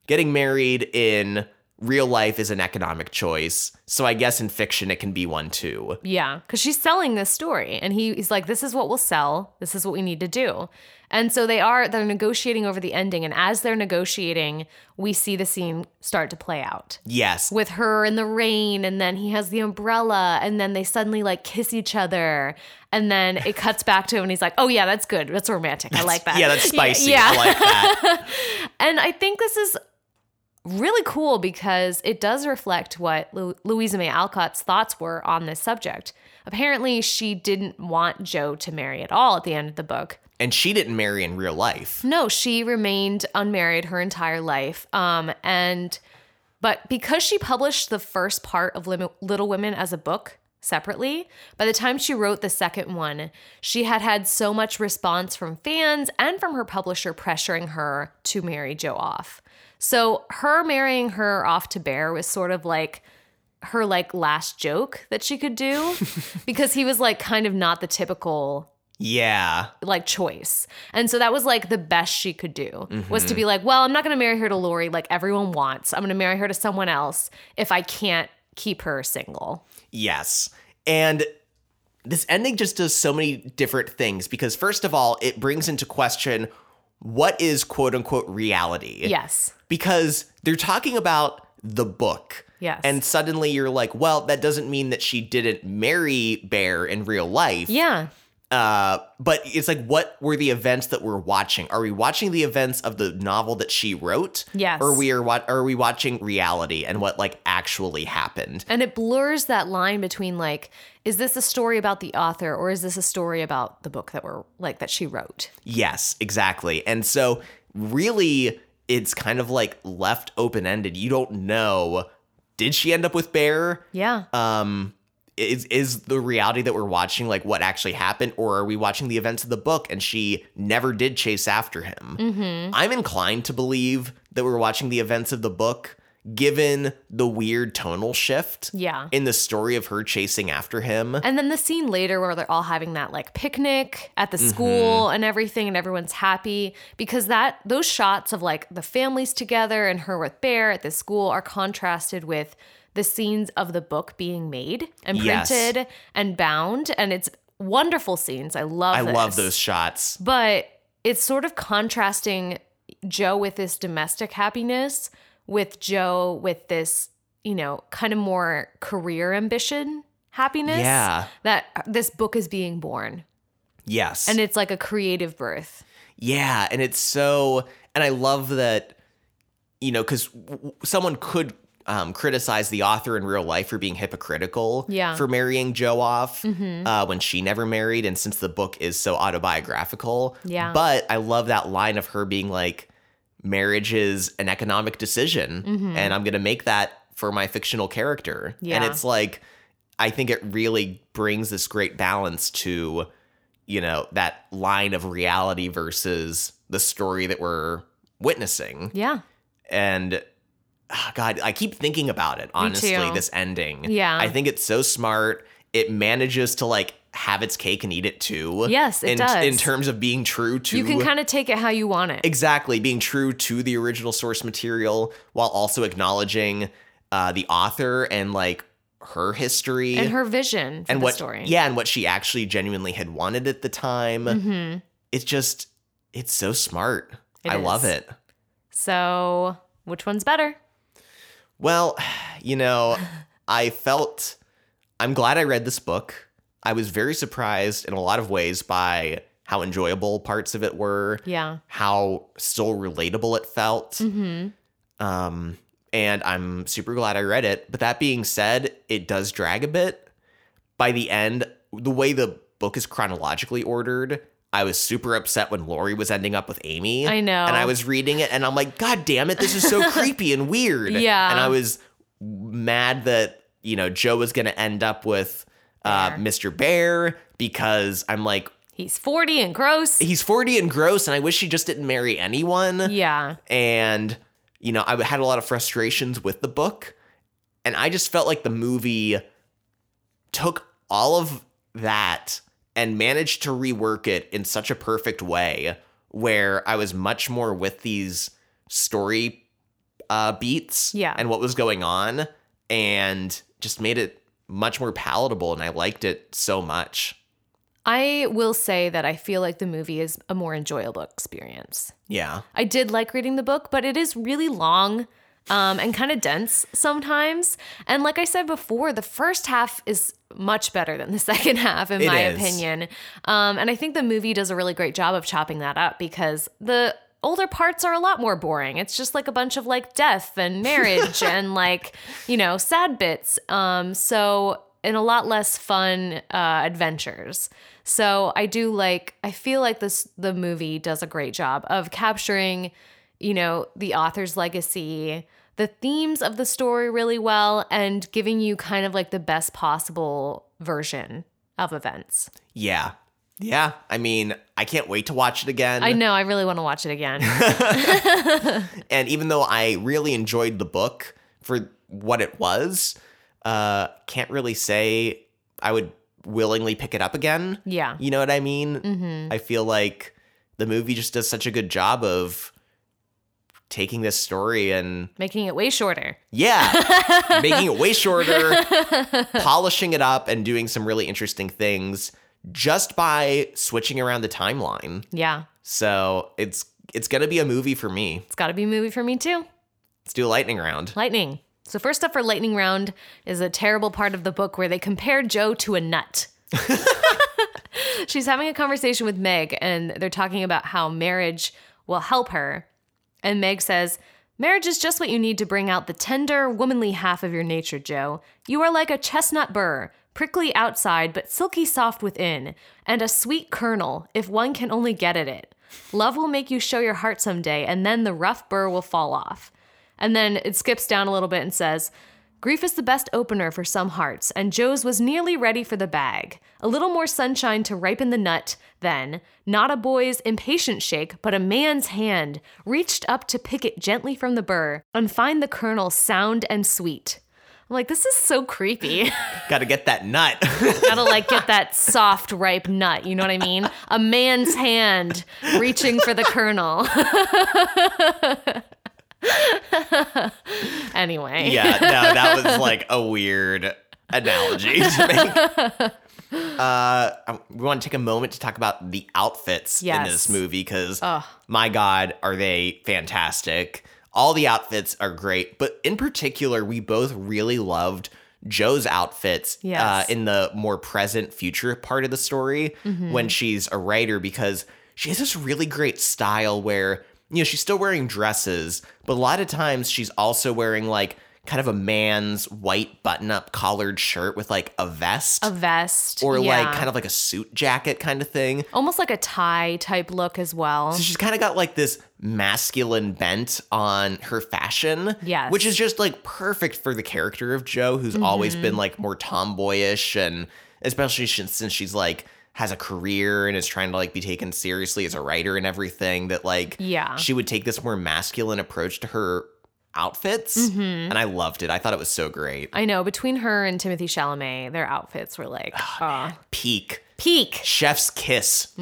getting married in real life is an economic choice. So I guess in fiction it can be one too. Yeah, because she's selling this story, and he, he's like, "This is what we'll sell. This is what we need to do." And so they are they're negotiating over the ending, and as they're negotiating, we see the scene start to play out Yes. with her in the rain, and then he has the umbrella, and then they suddenly like kiss each other, and then it cuts back to him, and he's like, "Oh yeah, that's good. That's romantic. I like that. Yeah, that's spicy. Yeah, I like that. and I think this is really cool because it does reflect what Lu- Louisa May Alcott's thoughts were on this subject. Apparently, she didn't want Jo to marry at all at the end of the book. and she didn't marry in real life. No, she remained unmarried her entire life. Um, and but because she published the first part of Lim- Little Women as a book separately, by the time she wrote the second one, she had had so much response from fans and from her publisher pressuring her to marry Jo off. So her marrying her off to Bhaer was sort of like her like last joke that she could do because he was like kind of not the typical Yeah. like choice. And so that was like the best she could do was to mm-hmm. be like, well, I'm not going to marry her to Laurie like everyone wants. I'm going to marry her to someone else if I can't keep her single. Yes. And this ending just does so many different things because first of all, it brings into question what is quote unquote reality. Yes. Because they're talking about the book. Yes. And suddenly you're like, well, that doesn't mean that she didn't marry Bhaer in real life. Yeah. Uh, but it's like, what were the events that we're watching? Are we watching the events of the novel that she wrote? Yes. Or we are what? Are we watching reality and what like actually happened? And it blurs that line between like, is this a story about the author or is this a story about the book that we're like that she wrote? Yes, exactly. And so, really, it's kind of like left open ended. You don't know. Did she end up with Bhaer? Yeah. um is is the reality that we're watching like what actually happened or are we watching the events of the book and she never did chase after him Mm-hmm. i'm inclined to believe that we're watching the events of the book given the weird tonal shift Yeah. in the story of her chasing after him And then the scene later where they're all having that like picnic at the school mm-hmm. and everything and everyone's happy because that those shots of like the families together and her with Bhaer at the school are contrasted with the scenes of the book being made and Yes. printed and bound and it's wonderful scenes. I love i love those shots But it's sort of contrasting Jo with this domestic happiness with Jo with this, you know, kind of more career ambition happiness. Yeah. That this book is being born. yes And it's like a creative birth. Yeah, and it's so, and I love that, you know, because someone could um, criticize the author in real life for being hypocritical Yeah. for marrying Jo off uh, when she never married, and since the book is so autobiographical. Yeah. But I love that line of her being like, marriage is an economic decision, and I'm going to make that for my fictional character. Yeah. And it's like, I think it really brings this great balance to you know, that line of reality versus the story that we're witnessing. Yeah. And ah, God, I keep thinking about it, honestly, this ending. Yeah. I think it's so smart. It manages to like have its cake and eat it too. Yes, it in, does. In terms of being true to You can kind of take it how you want it. exactly being true to the original source material while also acknowledging uh, the author and like her history And her vision for and the what story. yeah and what she actually genuinely had wanted at the time Mhm. it's just it's so smart It i love it So, which one's better? well you know i felt i'm glad i read this book i was very surprised in a lot of ways by how enjoyable parts of it were Yeah. how still relatable it felt Mhm. um and i'm super glad i read it but that being said it does drag a bit by the end the way the book is chronologically ordered i was super upset when laurie was ending up with amy I know. and i was reading it and i'm like god damn it this is so creepy and weird Yeah. and i was mad that you know jo was gonna end up with uh, mr bhaer because i'm like He's 40 and gross. he's 40 and gross and i wish he just didn't marry anyone Yeah. and you know i had a lot of frustrations with the book and i just felt like the movie took all of that and managed to rework it in such a perfect way where i was much more with these story uh, beats Yeah. and what was going on and just made it much more palatable and i liked it so much I will say that I feel like the movie is a more enjoyable experience. yeah I did like reading the book, but it is really long um, and kind of dense sometimes. And like I said before, the first half is much better than the second half, in It my is. opinion. Um, and I think the movie does a really great job of chopping that up because the older parts are a lot more boring. It's just like a bunch of like death and marriage and like, you know, sad bits. Um, so, and a lot less fun uh, adventures. So I do like, I feel like this, the movie does a great job of capturing, you know, the author's legacy, the themes of the story really well, and giving you kind of like the best possible version of events. yeah yeah i mean i can't wait to watch it again I know, I really want to watch it again. And even though I really enjoyed the book for what it was, uh, can't really say I would willingly pick it up again. Yeah. You know what I mean? Mm-hmm. I feel like the movie just does such a good job of taking this story and Making it way shorter. yeah, making it way shorter, polishing it up, and doing some really interesting things just by switching around the timeline. Yeah. So it's it's gonna be a movie for me. It's got to be a movie for me too. Let's do a lightning round. Lightning. So first up for lightning round is a terrible part of the book where they compare Jo to a nut. She's having a conversation with Meg and they're talking about how marriage will help her. And Meg says, Marriage is just what you need to bring out the tender, womanly half of your nature, Jo. You are like a chestnut burr, prickly outside but silky soft within, and a sweet kernel, if one can only get at it. Love will make you show your heart someday, and then the rough burr will fall off. And then it skips down a little bit and says, Grief is the best opener for some hearts, and Jo's was nearly ready for the bag. A little more sunshine to ripen the nut, then, not a boy's impatient shake, but a man's hand reached up to pick it gently from the burr and find the kernel sound and sweet. I'm like, this is so creepy. Gotta get that nut. Gotta like get that soft, ripe nut. You know what I mean? A man's hand reaching for the kernel. anyway. yeah, no, that was like a weird analogy to make. Uh, um, we want to take a moment to talk about the outfits in this movie because, my God, are they fantastic! All the outfits are great, but in particular, we both really loved Jo's outfits Yes. uh, in the more present future part of the story Mm-hmm. when she's a writer because she has this really great style where you know she's still wearing dresses, but a lot of times she's also wearing like kind of a man's white button-up collared shirt with like a vest A vest. or yeah. like kind of like a suit jacket kind of thing. almost like a tie type look as well. So she's kind of got like this masculine bent on her fashion. Yes. Which is just like perfect for the character of Jo, who's always Mm-hmm. been like more tomboyish and especially since since she's like has a career and is trying to like be taken seriously as a writer and everything that like Yeah. she would take this more masculine approach to her outfits Mm-hmm. and I loved it. I thought it was so great. I know between her and Timothy Chalamet, their outfits were like uh, Peak. peak. Chef's kiss.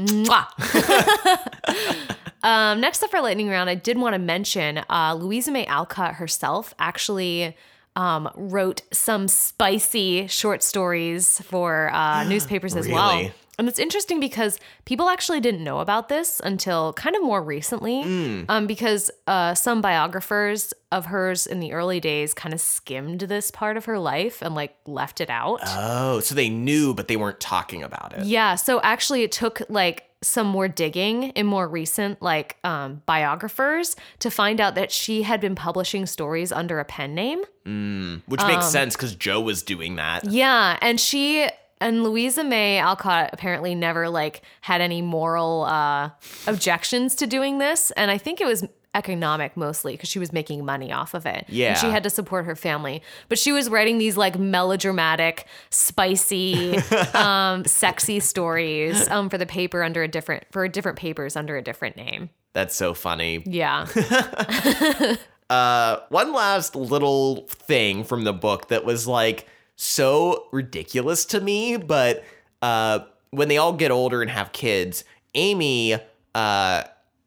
Um, next up for lightning round, I did want to mention uh, Louisa May Alcott herself actually um, wrote some spicy short stories for uh, newspapers as well. And it's interesting because people actually didn't know about this until kind of more recently, um, because uh, some biographers of hers in the early days kind of skimmed this part of her life and like left it out. Oh, so they knew but they weren't talking about it. Yeah, so actually it took like some more digging in more recent like um, biographers to find out that she had been publishing stories under a pen name. Which makes sense because Jo was doing that. Yeah, and she and Louisa May Alcott apparently never like had any moral uh, objections to doing this, and I think it was economic mostly because she was making money off of it. Yeah. and she had to support her family, but she was writing these like melodramatic, spicy, um, sexy stories um, for the paper under a different for different papers under a different name. That's so funny. Yeah, Uh, one last little thing from the book that was like so ridiculous to me, but uh, when they all get older and have kids, Amy uh,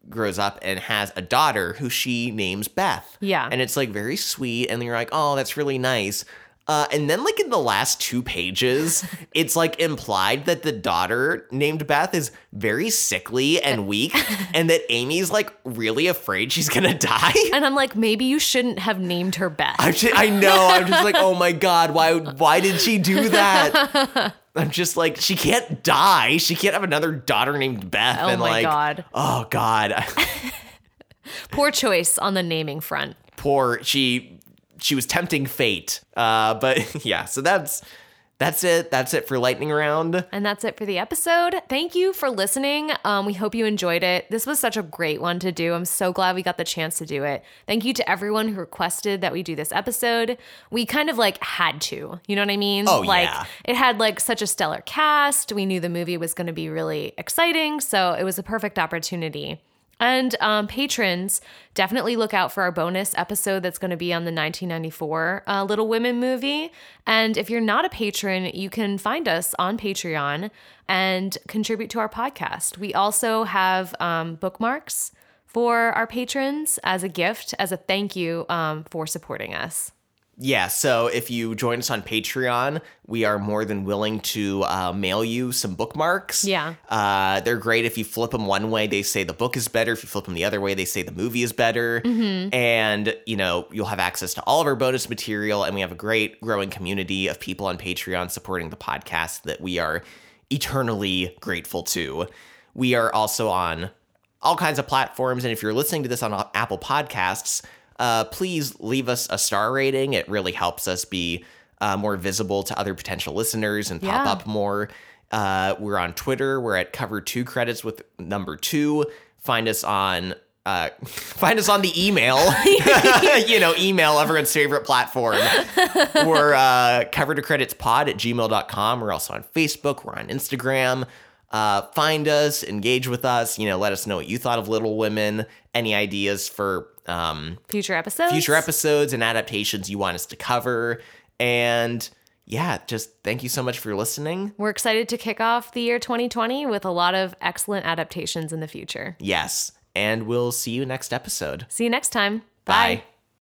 grows up and has a daughter who she names Beth. Yeah. And it's like very sweet, and you're like, oh, that's really nice. Uh, and then, like in the last two pages, it's like implied that the daughter named Beth is very sickly and weak, and that Amy's like really afraid she's gonna die. and I'm like, maybe you shouldn't have named her Beth. I'm just, I know. I'm just like, oh my god, why? Why did she do that? I'm just like, she can't die. She can't have another daughter named Beth. Oh and my like, God. Oh god, Poor choice on the naming front. poor. She she was tempting fate. Uh, but yeah. So that's that's it. That's it for lightning round. And that's it for the episode. Thank you for listening. Um, we hope you enjoyed it. This was such a great one to do. I'm so glad we got the chance to do it. Thank you to everyone who requested that we do this episode. We kind of like had to, you know what I mean? Oh, like yeah. it had like such a stellar cast. We knew the movie was going to be really exciting, so it was a perfect opportunity. And um, patrons, definitely look out for our bonus episode that's going to be on the 1994 uh, Little Women movie. And if you're not a patron, you can find us on Patreon and contribute to our podcast. We also have um, bookmarks for our patrons as a gift, as a thank you um, for supporting us. Yeah, so if you join us on Patreon, we are more than willing to uh, mail you some bookmarks. Yeah. Uh, they're great. If you flip them one way, they say the book is better. If you flip them the other way, they say the movie is better. And, you know, you'll have access to all of our bonus material. And we have a great growing community of people on Patreon supporting the podcast that we are eternally grateful to. We are also on all kinds of platforms. And if you're listening to this on Apple Podcasts, uh, please leave us a star rating. It really helps us be uh, more visible to other potential listeners and pop Yeah. up more. Uh, we're on Twitter. We're at cover two credits with number two. Find us on. Uh, find us on the email, you know, email everyone's favorite platform. We're uh, cover to credits pod at gmail.com. We're also on Facebook. We're on Instagram. Uh, find us, engage with us, you know, let us know what you thought of Little Women, any ideas for um, Future episodes. future episodes and adaptations you want us to cover. And yeah, just thank you so much for listening. We're excited to kick off the year 2020 with a lot of excellent adaptations in the future. Yes. And we'll see you next episode. See you next time. Bye.